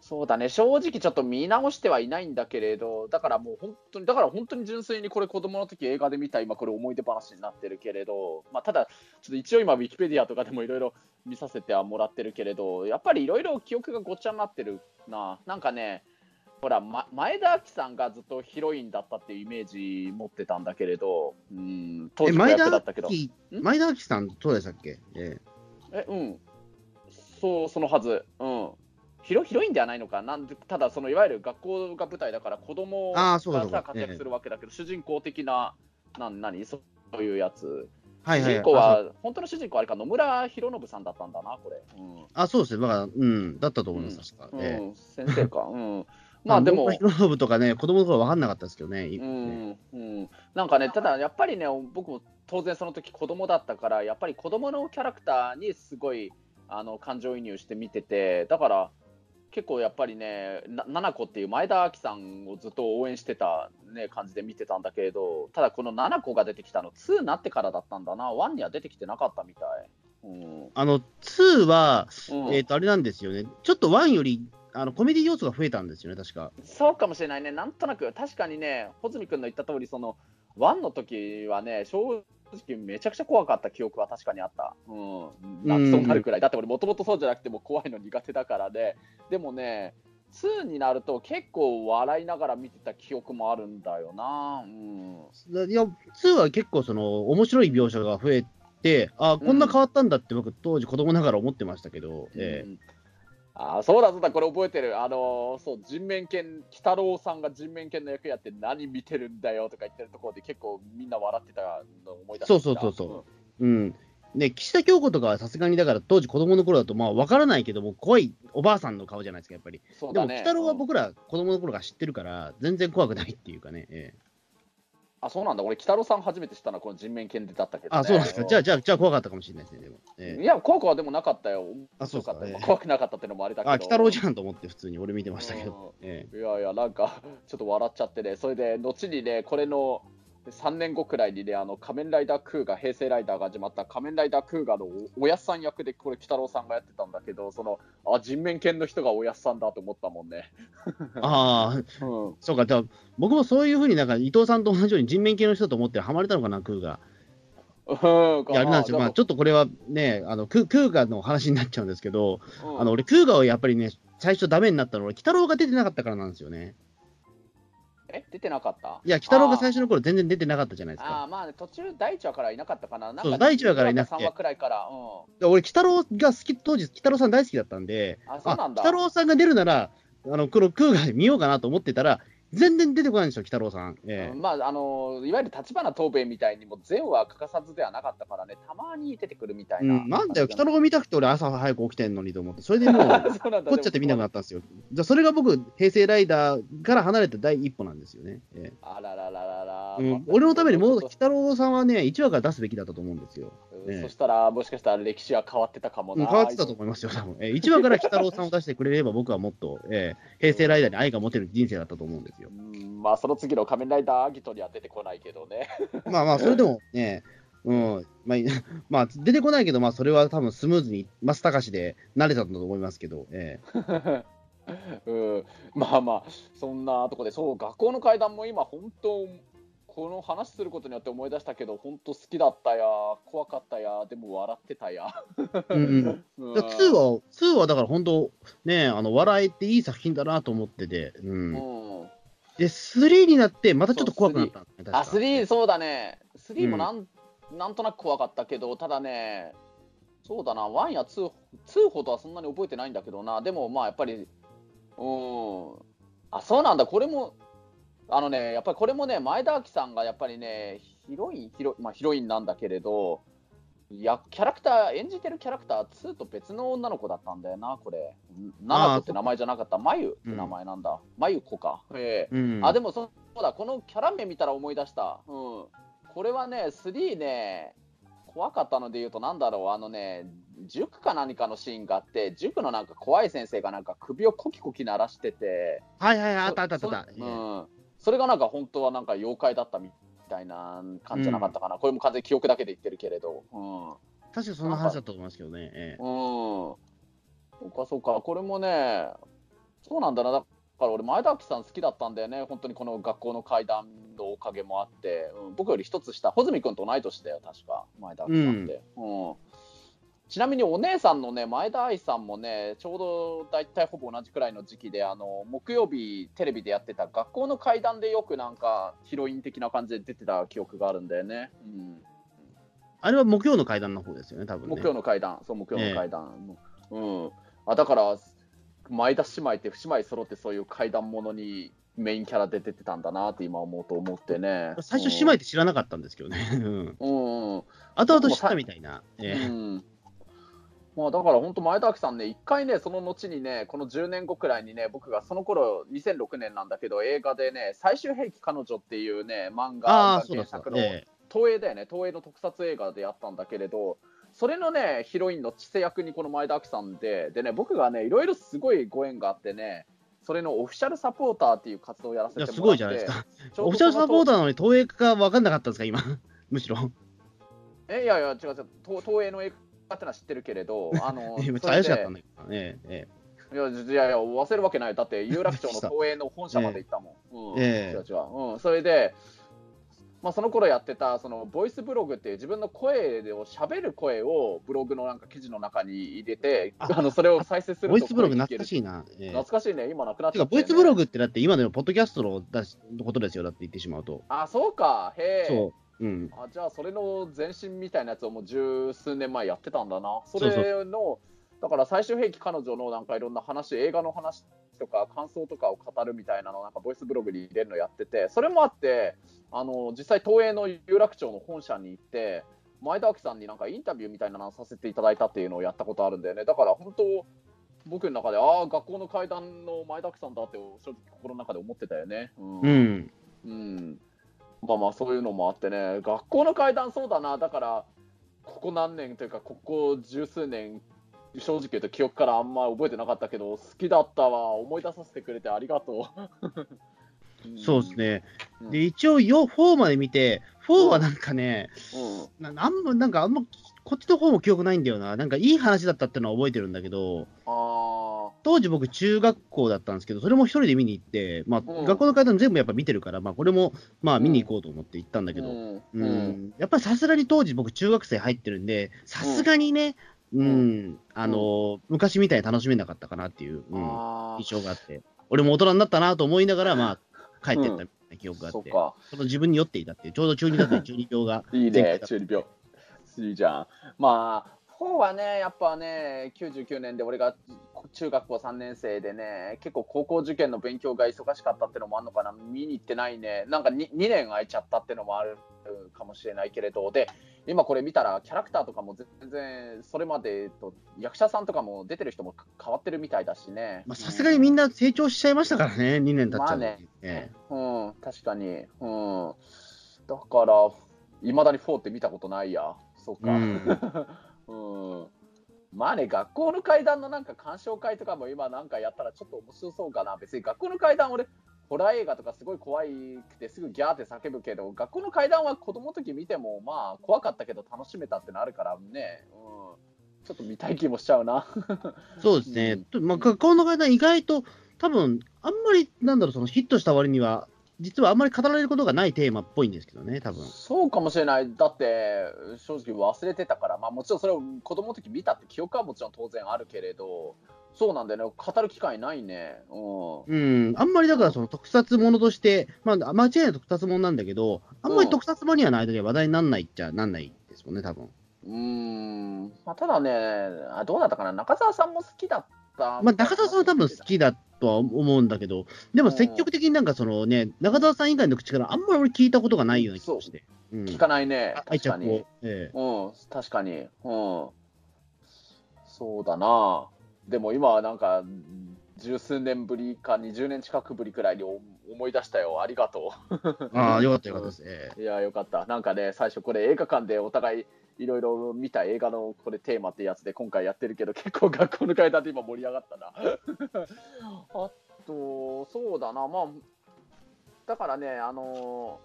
そうだね、正直ちょっと見直してはいないんだけれど、だからもう本当に、だから本当に純粋にこれ子供の時映画で見た今これ思い出話になってるけれど、まあただ、ちょっと一応今ウィキペディアとかでもいろいろ見させてはもらってるけれど、やっぱりいろいろ記憶がごっちゃになってるな。なんかね、ほら、ま、前田亜紀さんがずっとヒロインだったっていうイメージ持ってたんだけれど、うん、当時子え前田役だったけど。前田明さん、そうでしたっけ、ええ、うん。そう、そのはず。うん。ヒロヒロインではないのかなんでただ、そのいわゆる学校が舞台だから、子供あがさ活躍するわけだけど、主人公的な、なん何？そういうやつ。えはいはい主人公は、本当の主人公はあれか、野村弘信さんだったんだな、これ。うんあ、そうですね、だから、うん、だったと思います、確か。ええうん、先生か。うん。まあでも、ヒロノブとかね、子供の頃分かんなかったですけどね。うんうん、なんかね、ただやっぱりね、僕も当然その時子供だったから、やっぱり子供のキャラクターにすごいあの感情移入して見てて、だから結構やっぱりね、な七子っていう前田亜紀さんをずっと応援してた、ね、感じで見てたんだけれど、ただこの七子が出てきたの、2になってからだったんだな、1には出てきてなかったみたい。うんあの、2は、うんえっ、と、あれなんですよね。ちょっと1より、あの、コメディ要素が増えたんですよね、確か。そうかもしれないね、なんとなく、確かにね、穂積君の言った通り、その、ワンの時はね、正直、めちゃくちゃ怖かった記憶は確かにあった。うん、泣きそうになるくらい。だって俺、もともとそうじゃなくても怖いの苦手だからで、でもね、2になると結構笑いながら見てた記憶もあるんだよな。うん。いや、2は結構、その、面白い描写が増えて、あこんな変わったんだって、僕、当時、子供ながら思ってましたけど、ええうんあーそうだそうだ、これ覚えてる。あのーそう、人面犬、鬼太郎さんが人面犬の役やって何見てるんだよとか言ってるところで結構みんな笑ってたのを思い出したそうそうそうそううん。で、岸田京子とかはさすがに、だから当時子供の頃だと、まあ、わからないけども、怖いおばあさんの顔じゃないですか、やっぱり。でも。鬼太郎はうん僕ら子供の頃から知ってるから、全然怖くないっていうかね。えあ、そうなんだ。俺、北郎さん初めて知ったのはこの人面犬でだったけど、ね。あ、そうなんですか。じゃあ、じゃあ、じゃあ怖かったかもしれないですね、でも。ええいや、怖くはでもなかったよ。あそうか面白ったよええ怖くなかったってのもあれだけど。あ、北郎じゃんと思って普通に俺見てましたけど。えいやいや、なんか、ちょっと笑っちゃってね、それで、後にね、これの3年後くらいにね、あの仮面ライダークーガ、平成ライダーが始まった仮面ライダークーガのおおやっさん役で、これ、鬼太郎さんがやってたんだけど、その、あ、人面犬の人がおやっさんだと思ったもんね。えああ、うん。そうか、じゃあ僕もそういうふうになんか伊藤さんと同じように人面系の人だと思ってハマれたのかな、クーが。うんあれなんですよ。まあ、ちょっとこれはね、あの、ククーガの話になっちゃうんですけど、うんあの、俺、クーガをやっぱりね、最初ダメになったのは、俺、鬼太郎が出てなかったからなんですよね。え、出てなかった？いや、鬼太郎が最初の頃全然出てなかったじゃないですか。あーまあ、途中、第1話からいなかったかな。なんかそう第一話からいなくて3話くらいから。うん。で俺、鬼太郎が好き、当時、鬼太郎さん大好きだったんで、あ、そうなんだ。鬼太郎さんが出るなら、あの、このクーガで見ようかなと思ってたら、全然出てこないんですよ、鬼太郎さん。ええうんまあ、あのいわゆる立花東兵衛みたいにも全話欠かさずではなかったからね、たまに出てくるみたいうな。ん、なんだよ、鬼太郎が見たくて俺朝早く起きてんのにと思って、それでもう、そうなんだ凝っちゃって見なくなったんですよ。じゃあそれが僕、平成ライダーから離れた第一歩なんですよね。ええあららららら、うんまあ俺のためにもう、鬼太郎さんはね、1話から出すべきだったと思うんですよ。うんええそしたら、もしかしたら歴史は変わってたかもうんな。変わってたと思いますよ、多分。ええ1話から鬼太郎さんを出してくれれば、僕はもっと、ええ平成ライダーに愛が持てる人生だったと思うんですよ。うんまあ、その次の仮面ライダーアギトには出てこないけどね。まあまあ、それでもね、うん、まあ、い (laughs) まあ、出てこないけど、まあ、それは多分スムーズに、マスタカシで慣れたんだと思いますけど、え (laughs) うん、まあまあ、そんなとこで、そう、学校の階段も今、本当、この話することによって思い出したけど、本当好きだったや、怖かったや、でも笑ってたや。えうんうん。(laughs) うんだから2は、2はだから本当、ね、あの、笑えていい作品だなと思ってて、うん。うんで、3になって、またちょっと怖くなったあ、3、そうだね。3もなん,、なんとなく怖かったけど、ただね、そうだな、1や2、2ほどはそんなに覚えてないんだけどな、でもまあやっぱり、うん、あ、そうなんだ、これも、あのね、やっぱりこれもね、前田亜紀さんがやっぱりね、ヒロイン、ヒロ,、まあ、ヒロインなんだけれど、いや、キャラクター、演じてるキャラクター2と別の女の子だったんだよな、これ。ナナコって名前じゃなかった、まゆって名前なんだ。まゆ子か。ええ。うん。あでもそうだこのキャラ名見たら思い出した、うん、これはね3ね怖かったので言うとなんだろう。あのね塾か何かのシーンがあって塾のなんか怖い先生がなんか首をコキコキ鳴らしてて。はいはいはい、あったあったあったうん、それがなんか本当はなんか妖怪だったみたいな感じじゃなかったかな、これも完全に記憶だけで言ってるけれど。うん。確かそんな話だったと思いますけどね。ええ。うん。そうかそうか。これもねそうなんだな。だから俺前田明さん好きだったんだよね。本当にこの学校の階段のおかげもあって、うん、僕より一つ下穂積君と同い年だよ確か。前田明さんって、うんちなみにお姉さんのね前田愛さんもねちょうど大体ほぼ同じくらいの時期であの木曜日テレビでやってた学校の階段でよくなんかヒロイン的な感じで出てた記憶があるんだよね、うん、あれは木曜の階段の方ですよね、多分ね。木曜の階段、そう、木曜の階段。うん。あ、だから、前田姉妹って、姉妹揃ってそういう階段ものにメインキャラで出てたんだなって今思うと思ってね。最初、姉妹って知らなかったんですけどね。うんうん。うん。後々知ったみたいな。うええん。まあだから本当前田明さんね、一回ね、その後にね、この10年後くらいにね、僕がその頃2006年なんだけど、映画でね、最終兵器彼女っていうね、漫画。原作のえ東映だよね、東映の特撮映画でやったんだけれど、それのね、ヒロインの千世役にこの前田明さんで、でね、僕がね、いろいろすごいご縁があってね、それのオフィシャルサポーターっていう活動をやらせてもらって、すごいじゃないですか。オフィシャルサポーターなのに、東映か分かんなかったんですか、今？(laughs) むしろ。えいやいや、違う違う、東東映の映画ってのは知ってるけれど、(laughs) あの (laughs) 怪しかったんだけど。えええいや、いやいや、忘れるわけない。だって、(laughs) 有楽町の東映の本社まで行ったもん。うん、えう違う。うん、それで、まあ、その頃やってた、その、ボイスブログって自分の声を喋る声をブログのなんか記事の中に入れて、ああの、それを再生すえるとボイスブログ懐かしいな。ええ懐かしいね。今なくなってか、ボイスブログってだって今でもポッドキャストのことですよ、だって言ってしまうと。あ、そうか。へえ。そう。うん。あじゃあそれの前身みたいなやつをもう十数年前やってたんだな。それのだから最終兵器彼女のなんかいろんな話映画の話とか感想とかを語るみたいなのをなんかボイスブログに入れるのやっててそれもあってあの実際東映の有楽町の本社に行って前田明さんになんかインタビューみたいなのをさせていただいたっていうのをやったことあるんだよねだから本当僕の中でああ学校の階段の前田明さんだって正直心の中で思ってたよね。うんうん。うん、まあまあそういうのもあってね、学校の階段そうだな、だから、ここ何年というか、ここ十数年、正直言うと記憶からあんま覚えてなかったけど、好きだったわ、思い出させてくれてありがとう。ん (laughs) そうです。ね。うんで、一応よ、4まで見て、4はなんかね、うん、なあんま、なんかあんま、こっちの方も記憶ないんだよな。なんかいい話だったってのは覚えてるんだけど、あ当時僕中学校だったんですけど、それも一人で見に行って、まあ、うん。学校の階段全部やっぱ見てるから、まあ、これも、まあ、見に行こうと思って行ったんだーけど、うん。うん。うん。やっぱりさすがに当時僕中学生入ってるんで、さすがにね、うん、ん。あの、昔みたいに楽しめなかったかなっていう、うん、あ印象があって、俺も大人になったなと思いながら、まあ、帰ってったみたいな記憶があって、その自分に酔っていたっていう、ちょうど中二だったり (laughs) 中二病が。いいね、中二病。いいじゃん。まあ、4はね、やっぱね、99年で俺が中学校3年生でね、結構高校受験の勉強が忙しかったってのもあるのかな、見に行ってないね。なんか 2, 2年空いちゃったってのもあるかもしれないけれど、で、今これ見たら、キャラクターとかも全然、それまでと役者さんとかも出てる人も変わってるみたいだしね。まあさすがにみんな成長しちゃいましたからね、2年経っちゃうとまあねえうん、確かに。うん。だから、いまだに4って見たことないや。そっか。うん。(laughs) まあね、学校の階段のなんか鑑賞会とかも今なんかやったらちょっと面白そうかな。別に学校の階段俺、ホラー映画とかすごい怖いくてすぐギャーって叫ぶけど、学校の階段は子供の時見てもまあ怖かったけど楽しめたってのあるからね。うん。ちょっと見たい気もしちゃうな。(laughs) そうですね、とまあ、学校の階段、意外と、多分あんまり、なんだろう、そのヒットした割には、実はあんまり語られることがないテーマっぽいんですけどね、多分そうかもしれない。だって、正直忘れてたから、まあもちろんそれを子供の時見たって記憶はもちろん当然あるけれど、そうなんだよね。語る機会ないね。うん。うん、あんまりだから、その特撮ものとして、まあ、間違いない特撮ものなんだけど、あんまり特撮マニアの間では話題にならないっちゃなんないですもんね、多分うーん。まあ、ただねあ、どうだったかな。中澤さんも好きだった。まあ、中澤さんは多分好きだとは思うんだけど、でも積極的になんかそのね、中澤さん以外の口からあんまり俺聞いたことがないような気がして。うん聞かないね。愛着を確かに。。ええうん、確かに。うん。そうだな。でも今はなんか、十数年ぶりか20年近くぶりくらいに思思い出したよ。ありがとう。ああ、よかったよかったです。ええいや、よかった。なんかね、最初これ映画館でお互いいろいろ見た映画のこれテーマってやつで今回やってるけど、(laughs) 結構学校の階段で今盛り上がったな。(laughs) あと、そうだな、まあ、だからね、あの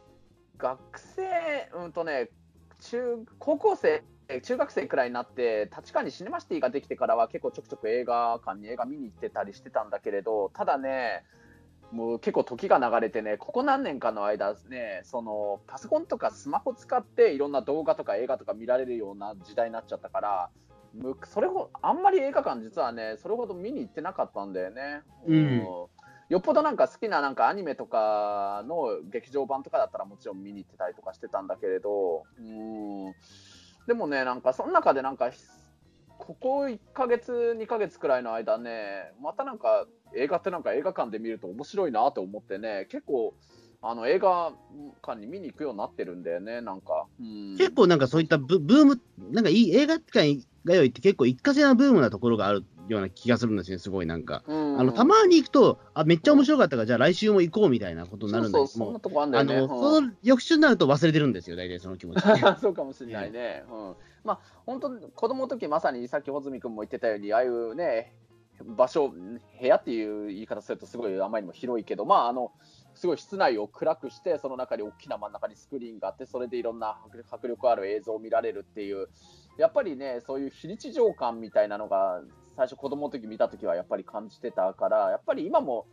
学生、うんとね、中、高校生、中学生くらいになって、立川にシネマシティができてからは結構ちょくちょく映画館に映画見に行ってたりしてたんだけれど、ただね、もう結構時が流れてね、ここ何年かの間ね、そのパソコンとかスマホ使っていろんな動画とか映画とか見られるような時代になっちゃったから、むそれほあんまり映画館実はね、それほど見に行ってなかったんだよね。うん。よっぽどなんか好きななんかアニメとかの劇場版とかだったらもちろん見に行ってたりとかしてたんだけれど、うん、でもね、なんかその中でなんか、ここ1ヶ月、2ヶ月くらいの間ね、またなんか映画ってなんか映画館で見ると面白いなと思ってね、結構あの映画館に見に行くようになってるんだよね、なんか。うん結構なんかそういったブブーム、なんかいい映画館がよいって結構一過性なブームなところがあるような気がするんですね、すごいなんか。うんあのたまに行くと、あ、めっちゃ面白かったから、じゃあ来週も行こうみたいなことになるんだそうそう、けそんなとこあんだあよね。の、その翌週になると忘れてるんですよ、大体その気持ち。(laughs) そうかもしれないね。うん、まあ本当子供の時まさにさっき穂積君も言ってたようにああいうね場所部屋っていう言い方するとすごいあまりにも広いけどまああのすごい室内を暗くしてその中に大きな真ん中にスクリーンがあってそれでいろんな迫力迫力ある映像を見られるっていうやっぱりねそういう非日常感みたいなのが最初子供の時見た時はやっぱり感じてたからやっぱり今も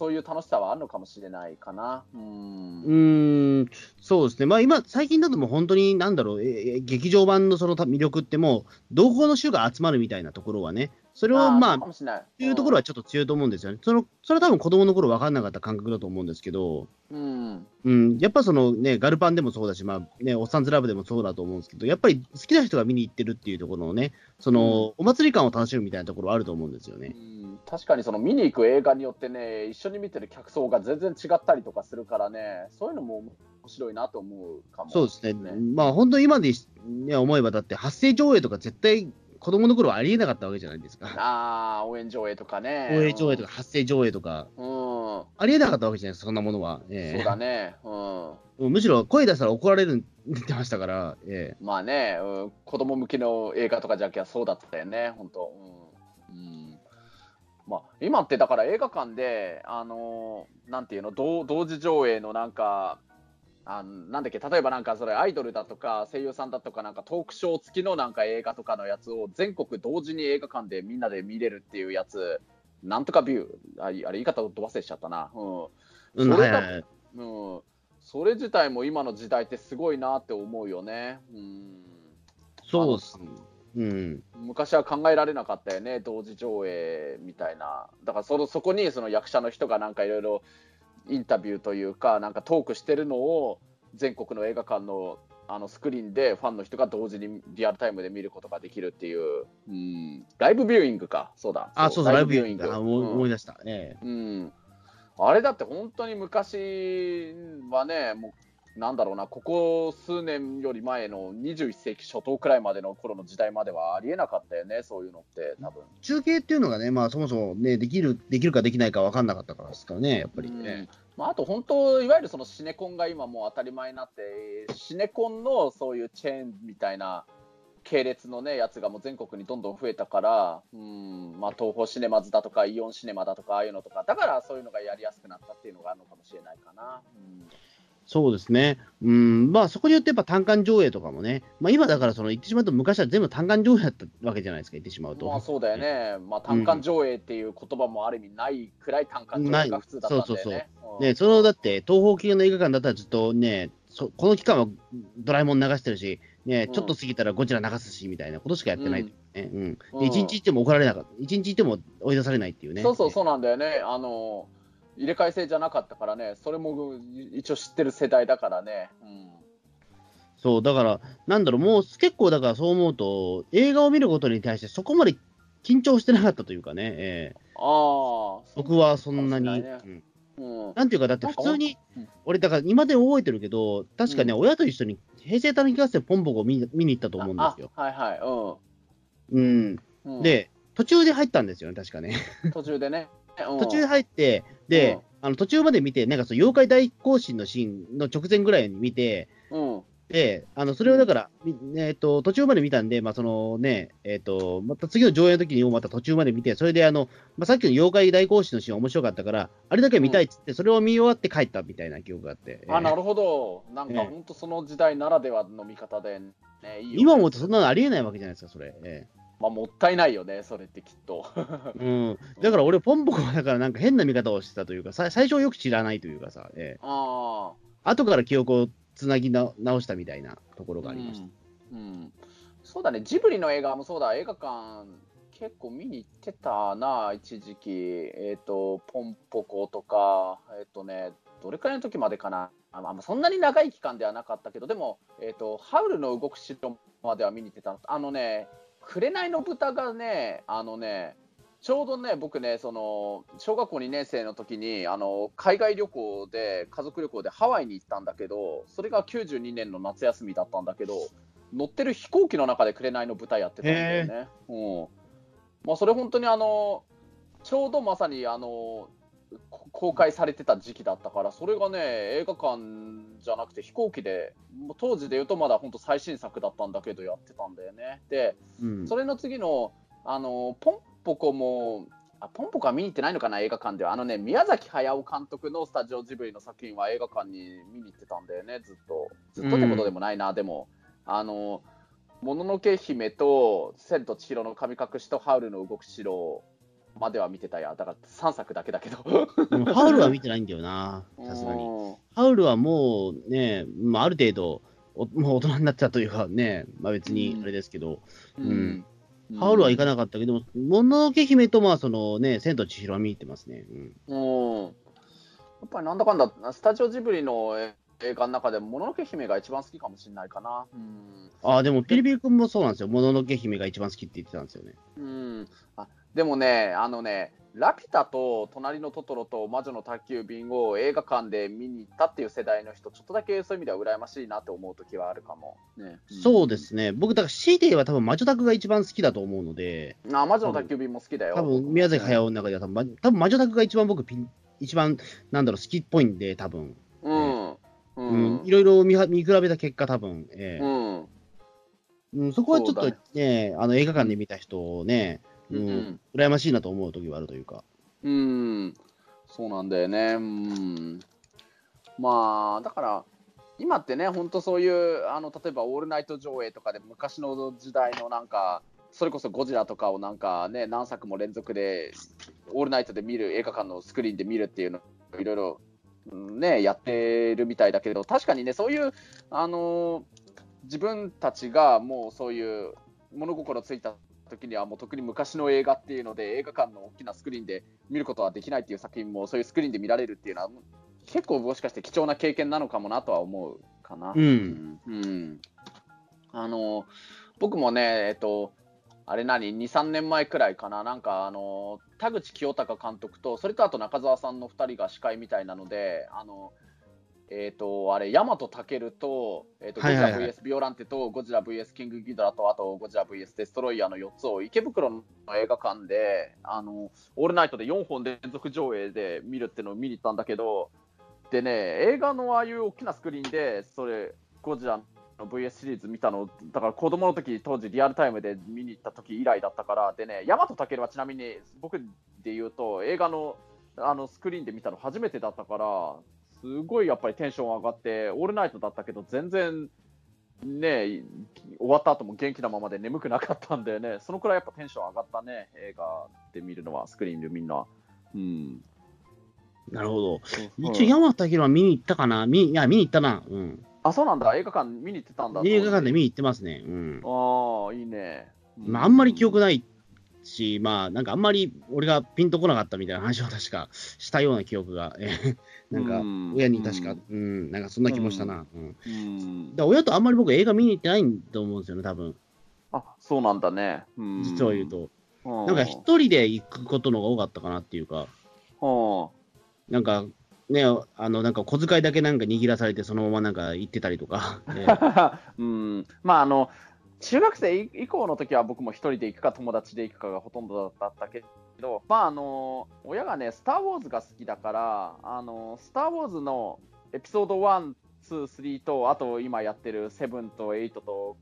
そういう楽しさはあるのかもしれないかな。うん。うーん、そうですね、まあ今、最近だともう本当に、なんだろう、えー劇場版のその魅力ってもう、同胞の種が集まるみたいなところはね、それをまあ、そうかもしれない。っていうところはちょっと強いと思うんですよね。そのそれは多分子供の頃分かんなかった感覚だと思うんですけど、うん。うん、やっぱそのね、ガルパンでもそうだし、まあね、おっさんずラブでもそうだと思うんですけど、やっぱり好きな人が見に行ってるっていうところのね、その、お祭り感を楽しむみたいなところはあると思うんですよね。うん確かにその見に行く映画によってね、一緒に見てる客層が全然違ったりとかするからね、そういうのも面白いなと思うかも。そうですね。まあ本当今で、ね、思えば、だって発声上映とか絶対子供の頃はありえなかったわけじゃないですか。ああ、応援上映とかね。応援上映とか発声上映とか。うん。うん。ありえなかったわけじゃないですか、そんなものは。ええそうだね。うん。むしろ声出したら怒られるって言ってましたから、えまあね、うん、子供向けの映画とかじゃきゃそうだったよね、本当。うん。うん。まあ、今ってだから映画館で、あのーなんていうの、同同時上映のなんか、あなんだっけ、例えばなんかそれアイドルだとか声優さんだとかなんかトークショー付きのなんか映画とかのやつを全国同時に映画館でみんなで見れるっていうやつ、なんとかビュー、ああれ言い方ど忘れしちゃったな。うん。それが。うん、それ自体も今の時代ってすごいなって思うよね。うん、そうですね。うん。昔は考えられなかったよね、同時上映みたいな。だからそのそこにその役者の人がなんかいろいろインタビューというか、なんかトークしてるのを全国の映画館のあのスクリーンでファンの人が同時にリアルタイムで見ることができるっていう、うん、ライブビューイングか、そうだ。あ、そうライブビューイング思い出した。ええうん、あれだって本当に昔はね、もうなんだろうな、ここ数年より前の21世紀初頭くらいまでの頃の時代まではありえなかったよね、そういうのって、多分中継っていうのがね、まあそもそもね、できる、できるかできないか分かんなかったからですからね、やっぱりうんね。まあ、あと本当、いわゆるそのシネコンが今もう当たり前になって、シネコンのそういうチェーンみたいな系列のね、やつがもう全国にどんどん増えたから、うんまあ、東宝シネマズだとか、イオンシネマだとか、ああいうのとか、だからそういうのがやりやすくなったっていうのがあるのかもしれないかな。うんそうですね。うん、まあそこによってやっぱ単館上映とかもね、まあ今だからその言ってしまうと昔は全部単館上映だったわけじゃないですか、言ってしまうと。まあそうだよね、まあ、単館上映っていう言葉もある意味ないくらい単館上映が普通だったんだよね。ないそうそう。うん。ね、そのだって東方系の映画館だったらずっとね、そこの期間はドラえもん流してるし、ね、うん。ちょっと過ぎたらゴジラ流すしみたいなことしかやってない、ね。うん。うん。で一日行っても怒られなかった、一日行っても追い出されないっていうね。そうそうそうなんだよね、あの入れ替え制じゃなかったからね、それも一応知ってる世代だからね。うん。そう、だから、なんだろう、もう結構だからそう思うと、映画を見ることに対してそこまで緊張してなかったというかね、ええ。ああ、僕はそんなに、ないうん。うん、なんていうか、だって普通にうん、俺、だから今でも覚えてるけど、確かね、うん。親と一緒に平成たぬき合戦ポンポコを見に見に行ったと思うんですよ。あはいはい、うん。うん。うん、で、途中で入ったんですよね、確かね。途中でね、うん途中で入って、で、あの途中まで見て、なんかその妖怪大行進のシーンの直前ぐらいに見て、うん、で、あのそれをだから、みえっと途中まで見たんで、まあそのねえっとまた次の上映の時にもまた途中まで見て、それであの、まあ、さっきの妖怪大行進のシーン面白かったから、あれだけ見たいっつって、それを見終わって帰ったみたいな記憶があって、あなるるほど、なんかええ。本当その時代ならではの見方で、ね、今思うとそんなのありえないわけじゃないですか、それ。えまあ、もったいないよね、それってきっと。え (laughs) うん、だから俺、ポンポコはだからなんか変な見方をしてたというか、さ最初はよく知らないというかさ、ええ。あ後から記憶をつなぎな直したみたいなところあ、がありました。うん。うん。そうだね、ジブリの映画もそうだ、映画館、結構見に行ってたな、一時期、えっ、と、ポンポコとか、えっ、とね、どれくらいの時までかな、あまあ、そんなに長い期間ではなかったけど、でも、えっ、と、ハウルの動く城までは見に行ってたあのね、紅の豚がね、あのね、ちょうどね、僕ね、その小学校2年生の時にあの海外旅行で、家族旅行でハワイに行ったんだけど、それが92年の夏休みだったんだけど、乗ってる飛行機の中で紅の豚やってたんだよね。うんまあ、それ本当にあのちょうどまさにあのこ公開されてた時期だったから、それがね、映画館じゃなくて飛行機で、当時で言うとまだ本当最新作だったんだけど、やってたんだよね。で、うんそれの次の、あのポンポコも、あポンポコは見に行ってないのかな、映画館では。あのね、宮崎駿監督のスタジオジブリの作品は映画館に見に行ってたんだよね、ずっと。ずっとってことでもないな、でも。あの、もののけ姫と、千と千尋の神隠しとハウルの動く城までは見てたや。だから3作だけだけど。ハウルは見てないんだよな、さすがに。うんハウルはもうね、まあ、ある程度、おもう大人になっちゃったというかね、まあ、別にあれですけど、うんハウルは行かなかったけども、もののけ姫と、まあ、そのね、千と千尋は見てますね。うんうん。やっぱりなんだかんだ、スタジオジブリのえ映画の中でも、もののけ姫が一番好きかもしれないかな。うん。ああ、でも、ピリピリ君もそうなんですよ。もののけ姫が一番好きって言ってたんですよね。うん、あでもね、あのね、ラピュタと隣のトトロと魔女の宅急便を映画館で見に行ったっていう世代の人、ちょっとだけそういう意味では羨ましいなって思う時はあるかも。ね、そうですね。僕、だから C で言えば多分魔女宅が一番好きだと思うので、うん。あ魔女の宅急便も好きだよ。多分宮崎駿の中では多分、ま多分魔女宅が一番僕ピン一番、なんだろう、好きっぽいんで、多分うん。ううんん。いろいろ見比べた結果、多分ええうん。うん、そこはちょっとね、あの映画館で見た人をね、ううんん、羨ましいなと思う時はあるというか。うん、そうなんだよね。うん、まあ、だから、今ってね、本当そういう、あの例えばオールナイト上映とかで、昔の時代のなんか、それこそゴジラとかをなんかね、何作も連続で、オールナイトで見る、映画館のスクリーンで見るっていうの、いろいろ、うんね、やってるみたいだけど、確かにね、そういう、あの自分たちがもうそういう物心ついた時にはもう特に昔の映画っていうので映画館の大きなスクリーンで見ることはできないっていう作品もそういうスクリーンで見られるっていうのは結構もしかして貴重な経験なのかもなとは思うかな。うん。うんうんあの僕もね、えっと、あれ何、2、3年前くらいかな、なんかあの田口清隆監督と、それとあと中澤さんの2人が司会みたいなので、あのえっ、と、あれ、ヤマトタケルと、えっ、と、ゴジラ VS ビオランテと、ゴジラ VS キングギドラと、あと、ゴジラ VS デストロイヤーの4つを池袋の映画館で、あの、オールナイトで4本連続上映で見るっていうのを見に行ったんだけど、でね、映画のああいう大きなスクリーンで、それ、ゴジラの VS シリーズ見たの、だから子供の時当時リアルタイムで見に行った時以来だったから、でね、ヤマトタケルはちなみに僕で言うと、映画のあのスクリーンで見たの初めてだったから、すごいやっぱりテンション上がって、オールナイトだったけど、全然ね、終わった後も元気なままで眠くなかったんだよね、そのくらいやっぱテンション上がったね、映画で見るのは、スクリーンでみんな。うん、なるほど。うん一応、山田明は見に行ったかな？見いや、見に行ったな。うん。あ、そうなんだ、映画館見に行ってたんだ。映画館で見に行ってますね。うん。ああ、いいね。まあ、あんまり記憶い。ないし、まあ、なんかあんまり俺がピンとこなかったみたいな話を (laughs) 確かしたような記憶が、えーなんかうん、親に確か、うん、なんかそんな気もしたな。うん。うんだ親とあんまり僕映画見に行ってないと思うんですよね、多分。あ、そうなんだね。うん実を言う。と。ななんか一人で行くことの方が多かったかなっていうか、なんか、ね、あの、なんか小遣いだけなんか握らされて、そのままなんか行ってたりとか。(laughs) えーうん、まああの中学生以降の時は僕も一人で行くか友達で行くかがほとんどだったけど、まああの親がね、スター・ウォーズが好きだから、あのスター・ウォーズのエピソード1、2、3と、あと今やってる7と8と、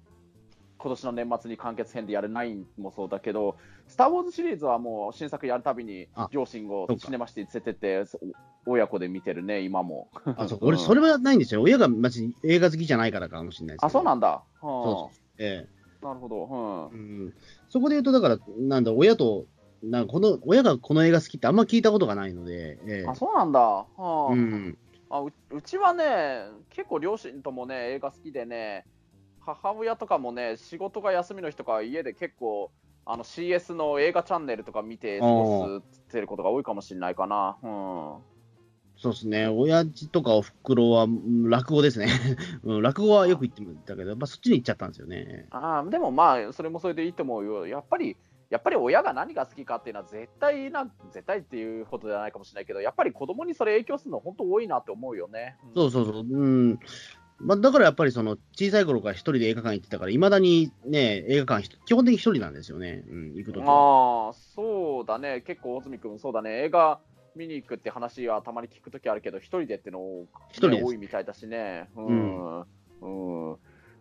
今年の年末に完結編でやる9もそうだけど、スター・ウォーズシリーズはもう新作やるたびにあ両親をシネマシティ連れてって、そ親子で見てるね、今も。あそう俺、それはないんですよ。親が別に映画好きじゃないからかもしれないです。あ、そうなんだ。そうそええなるほど。うんうん、そこで言うと、だから、なんだ、親と、なんかこの親がこの映画好きってあんま聞いたことがないので、ええあ、そうなんだ。はあうん、あううちはね、結構両親ともね、映画好きでね、母親とかもね、仕事が休みの日とか、家で結構、あの CS の映画チャンネルとか見て過ごしてることが多いかもしれないかな。うん。そうですね、親父とかおふくろはうん落語ですね、(laughs) うん、落語はよく行ってたけど、まあ、そっちに行っちゃったんですよね。あーでもまあ、それもそれでいいと思うよ。やっぱり、やっぱり親が何が好きかっていうのは絶対な、絶対っていうことじゃないかもしれないけど、やっぱり子供にそれ影響するの本当多いなって思うよね。うんそうそうそう、うんまあ、だからやっぱりその小さい頃から一人で映画館行ってたから、いまだにね、映画館、基本的に一人なんですよね、うん、行くと。ああ、そうだね、結構、大角君、そうだね、映画見に行くって話はたまに聞くときあるけど、一人でっての、ね、一人多いみたいだしね、うん、うん、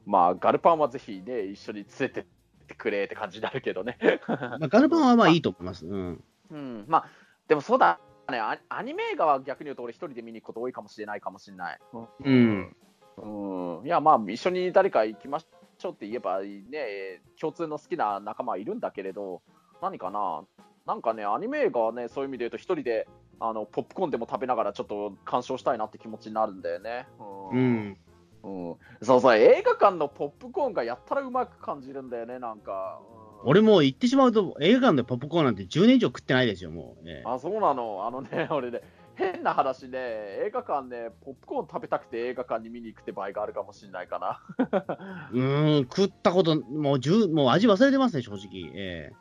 まあ、ガルパンはぜひね、一緒に連れてってくれって感じになるけどね。まあ、ガルパンはまあいいと思います。(laughs) うん、うん、まあ、でもそうだね、アアニメ映画は逆に言うと、俺、一人で見に行くこと多いかもしれないかもしれない。うん、うん、いや、まあ、一緒に誰か行きましょうって言えば、ね、共通の好きな仲間はいるんだけれど、何かな、なんかね、アニメ映画はね、そういう意味で言うと、一人であのポップコーンでも食べながら、ちょっと鑑賞したいなって気持ちになるんだよね。ううんん、うんそうそう、映画館のポップコーンがやったらうまく感じるんだよね、なんか。うん俺もう行ってしまうと、映画館でポップコーンなんて10年以上食ってないですよ、もう。ええあ、そうなの、あのね、(laughs) 俺ね、変な話ね、映画館ね、ポップコーン食べたくて映画館に見に行くって場合があるかもしれないかな。(laughs) うーん、食ったこと、もう十もう味忘れてますね、正直。え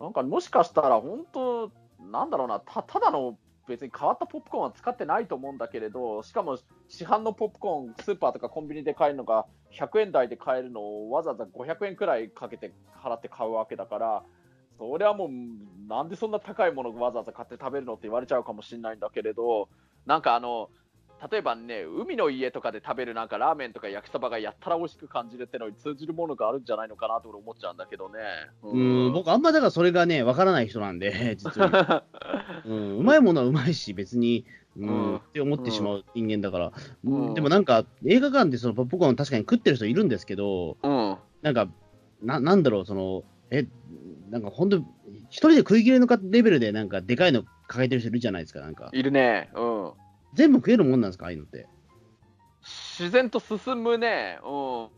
なんかもしかしたら本当、なんだろうな、たただの別に変わったポップコーンは使ってないと思うんだけれど、しかも市販のポップコーン、スーパーとかコンビニで買えるのが100円台で買えるのをわざわざ500円くらいかけて払って買うわけだから、それはもう、なんでそんな高いものをわざわざ買って食べるのって言われちゃうかもしれないんだけれど、なんかあの、例えばね、海の家とかで食べるなんかラーメンとか焼きそばがやったら美味しく感じるってのに通じるものがあるんじゃないのかなと俺思っちゃうんだけどね。うん、僕、あんまだからそれがね、わからない人なんで、(laughs) 実は。うん、うまいものはうまいし、別に、うん、うんって思ってしまう人間だから。うんでもなんか、映画館でそのポップコーン確かに食ってる人いるんですけど、うん。なんか、ななんだろう、その、え、なんか本当、一人で食い切れのかレベルで、なんか、でかいの抱えてる人いるじゃないですか、なんか。いるね。うん。全部食えるもんなんですか、ああいうのって？自然と進むね。うん。うん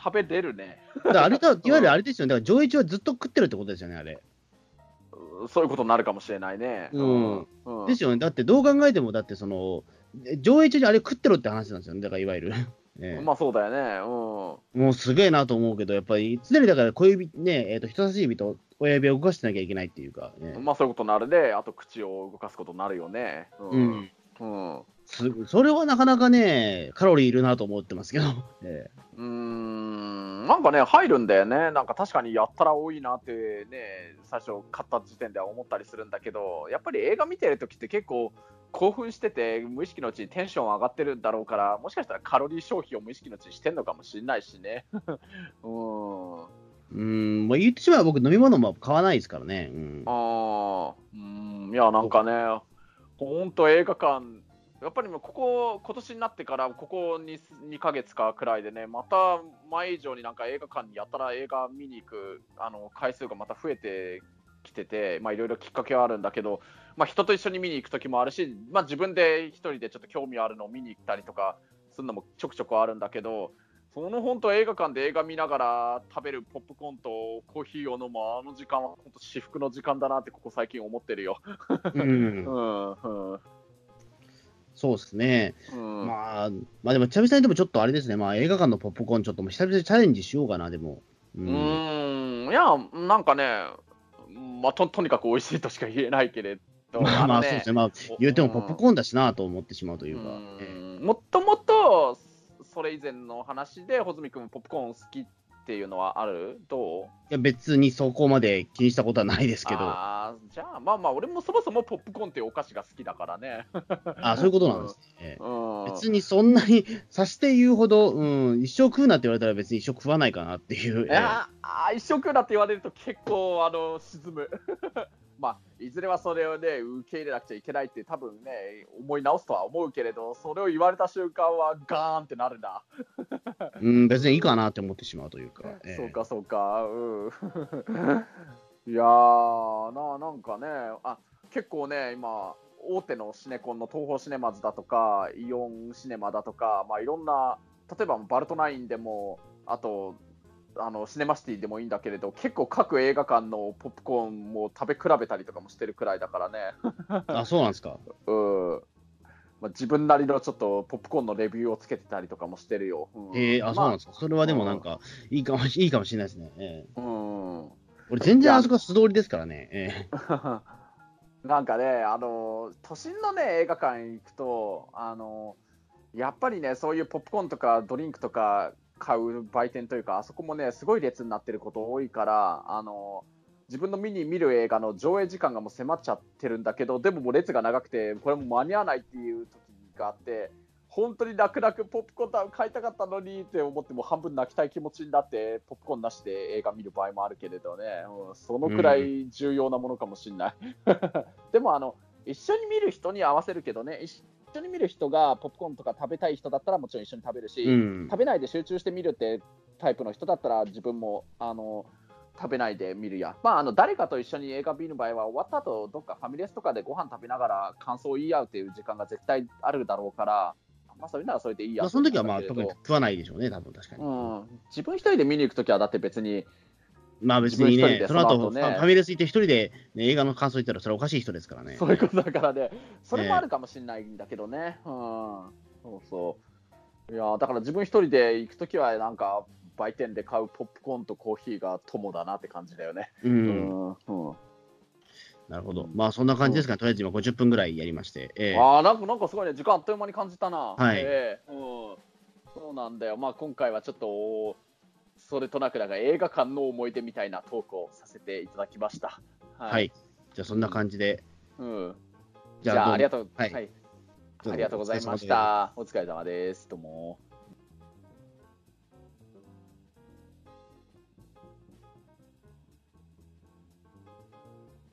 食べれるね。だあれと、いわゆるあれですよね、だから上映中はずっと食ってるってことですよね、あれ。うんそういうことになるかもしれないね。うんうんですよね、だってどう考えても、だってその、上映中にあれ食ってろって話なんですよね、だからいわゆる。え (laughs) えまあそうだよね。もうすげえなと思うけど、やっぱり常にだから小指、ね、えっ、と、人差し指と親指を動かしてなきゃいけないっていうか、ねうん。まあそういうことになるで、あと口を動かすことになるよね。ううん。うん。すそれはなかなかね、カロリーいるなと思ってますけど、(laughs) えうーんなんかね、入るんだよね、なんか確かにやったら多いなってね、最初買った時点では思ったりするんだけど、やっぱり映画見てるときって結構興奮してて、無意識のうちにテンション上がってるんだろうから、もしかしたらカロリー消費を無意識のうちにしてんのかもしれないしね。(laughs) うん。えうん、まあ、言ってしまえば僕飲み物も買わないですからね。うん。ああ、うん、いや、なんかね、ほんと映画館、やっぱりもうここ、今年になってから、ここ 2, 2ヶ月かくらいでね、また前以上になんか映画館にやたら映画見に行くあの回数がまた増えてきてて、まあいろいろきっかけはあるんだけど、まあ人と一緒に見に行く時もあるし、まあ自分で一人でちょっと興味あるのを見に行ったりとかするのもちょくちょくあるんだけど、その本当映画館で映画見ながら食べるポップコーンとコーヒーを飲むあの時間は本当至福の時間だなってここ最近思ってるよ。うんう、んうんそうですね。うんまあ、まあでも、久々にでもちょっとあれですね、まあ映画館のポップコーン、ちょっともう久々にチャレンジしようかな、でも。ううーんいやなんかね、まあ、ととにかく美味しいとしか言えないけれど、まあまあ、のそうですね。まあ、言うてもポップコーンだしなと思ってしまうというか。えうんもっともっとそれ以前の話で、穂積君、ポップコーン好きっていうのはある？どう？えいや、別にそこまで気にしたことはないですけど。あーじゃあ、まあまあ、俺もそもそもポップコーンっていうお菓子が好きだからね。あそういうことなんですね。(laughs) うん、別にそんなにさして言うほど、うん、一生食うなって言われたら別に一生食わないかなっていう。いやあー一生食うなって言われると結構あの沈む。(laughs) まあ、いずれはそれをね、受け入れなくちゃいけないって多分ね、思い直すとは思うけれど、それを言われた瞬間はガーンってなるな。(laughs) うん、別にいいかなって思ってしまうというか。ええそうか、そうか。うん。(laughs) いやーな、なんかね、あ結構ね、今、大手のシネコンの東宝シネマズだとか、イオンシネマだとか、まあ、いろんな、例えばバルトナインでも、あと、あのシネマシティでもいいんだけれど、結構各映画館のポップコーンも食べ比べたりとかもしてるくらいだからね。(laughs) あ、そうなんですか？うん。まあ、自分なりのちょっとポップコーンのレビューをつけてたりとかもしてるよ。うんええあ、そうなんですか？それはでもなんうんか、いいかもしいいかもしれないですね。ええうん。俺、全然あそこは素通りですからね。ええ (laughs) なんかね、あの都心のね映画館行くと、あのやっぱりね、そういうポップコーンとかドリンクとか買う売店というか、あそこもね、すごい列になってること多いから、あの自分の見に見る映画の上映時間がもう迫っちゃってるんだけど、でももう列が長くて、これも間に合わないっていう時があって、本当に泣く泣くポップコーン買いたかったのにって思って、も半分泣きたい気持ちになって、ポップコーンなしで映画見る場合もあるけれどね、うんそのくらい重要なものかもしれない。(laughs) でもあの、一緒に見る人に合わせるけどね、緒に見る人がポップコーンとか食べたい人だったらもちろん一緒に食べるし、うん。食べないで集中して見るってタイプの人だったら自分もあの食べないで見るや、まあ、あの誰かと一緒に映画見る場合は終わった後どっかファミレスとかでご飯食べながら感想を言い合うっていう時間が絶対あるだろうから、まあ、それならそれでいいやまあ、その時はまあ、特に食わないでしょうね、多分確かに。どうん、自分一人で見に行くときはだって別にまあ別にね、その後ファミレス行って一人で、ね、映画の感想言ったらそれおかしい人ですからね。そういうことだからね、それもあるかもしれないんだけどね。うん、そうそう。いや、だから自分一人で行くときは、なんか、売店で買うポップコーンとコーヒーが友だなって感じだよね。う。うんん。うんなるほど。まあそんな感じですかね。とりあえず今50分ぐらいやりまして。ええああ、なんか、なんかすごいね、時間あっという間に感じたな。はいええうん。そうなんだよ。まあ、今回はちょっと、それとなくなんか映画館の思い出みたいなトークをさせていただきました。ははい。じゃあ、そんな感じで。うん、じゃあ、じゃあ、ありがととう、はいはい、うありがとうございまし。た。お疲れ様です。どうも。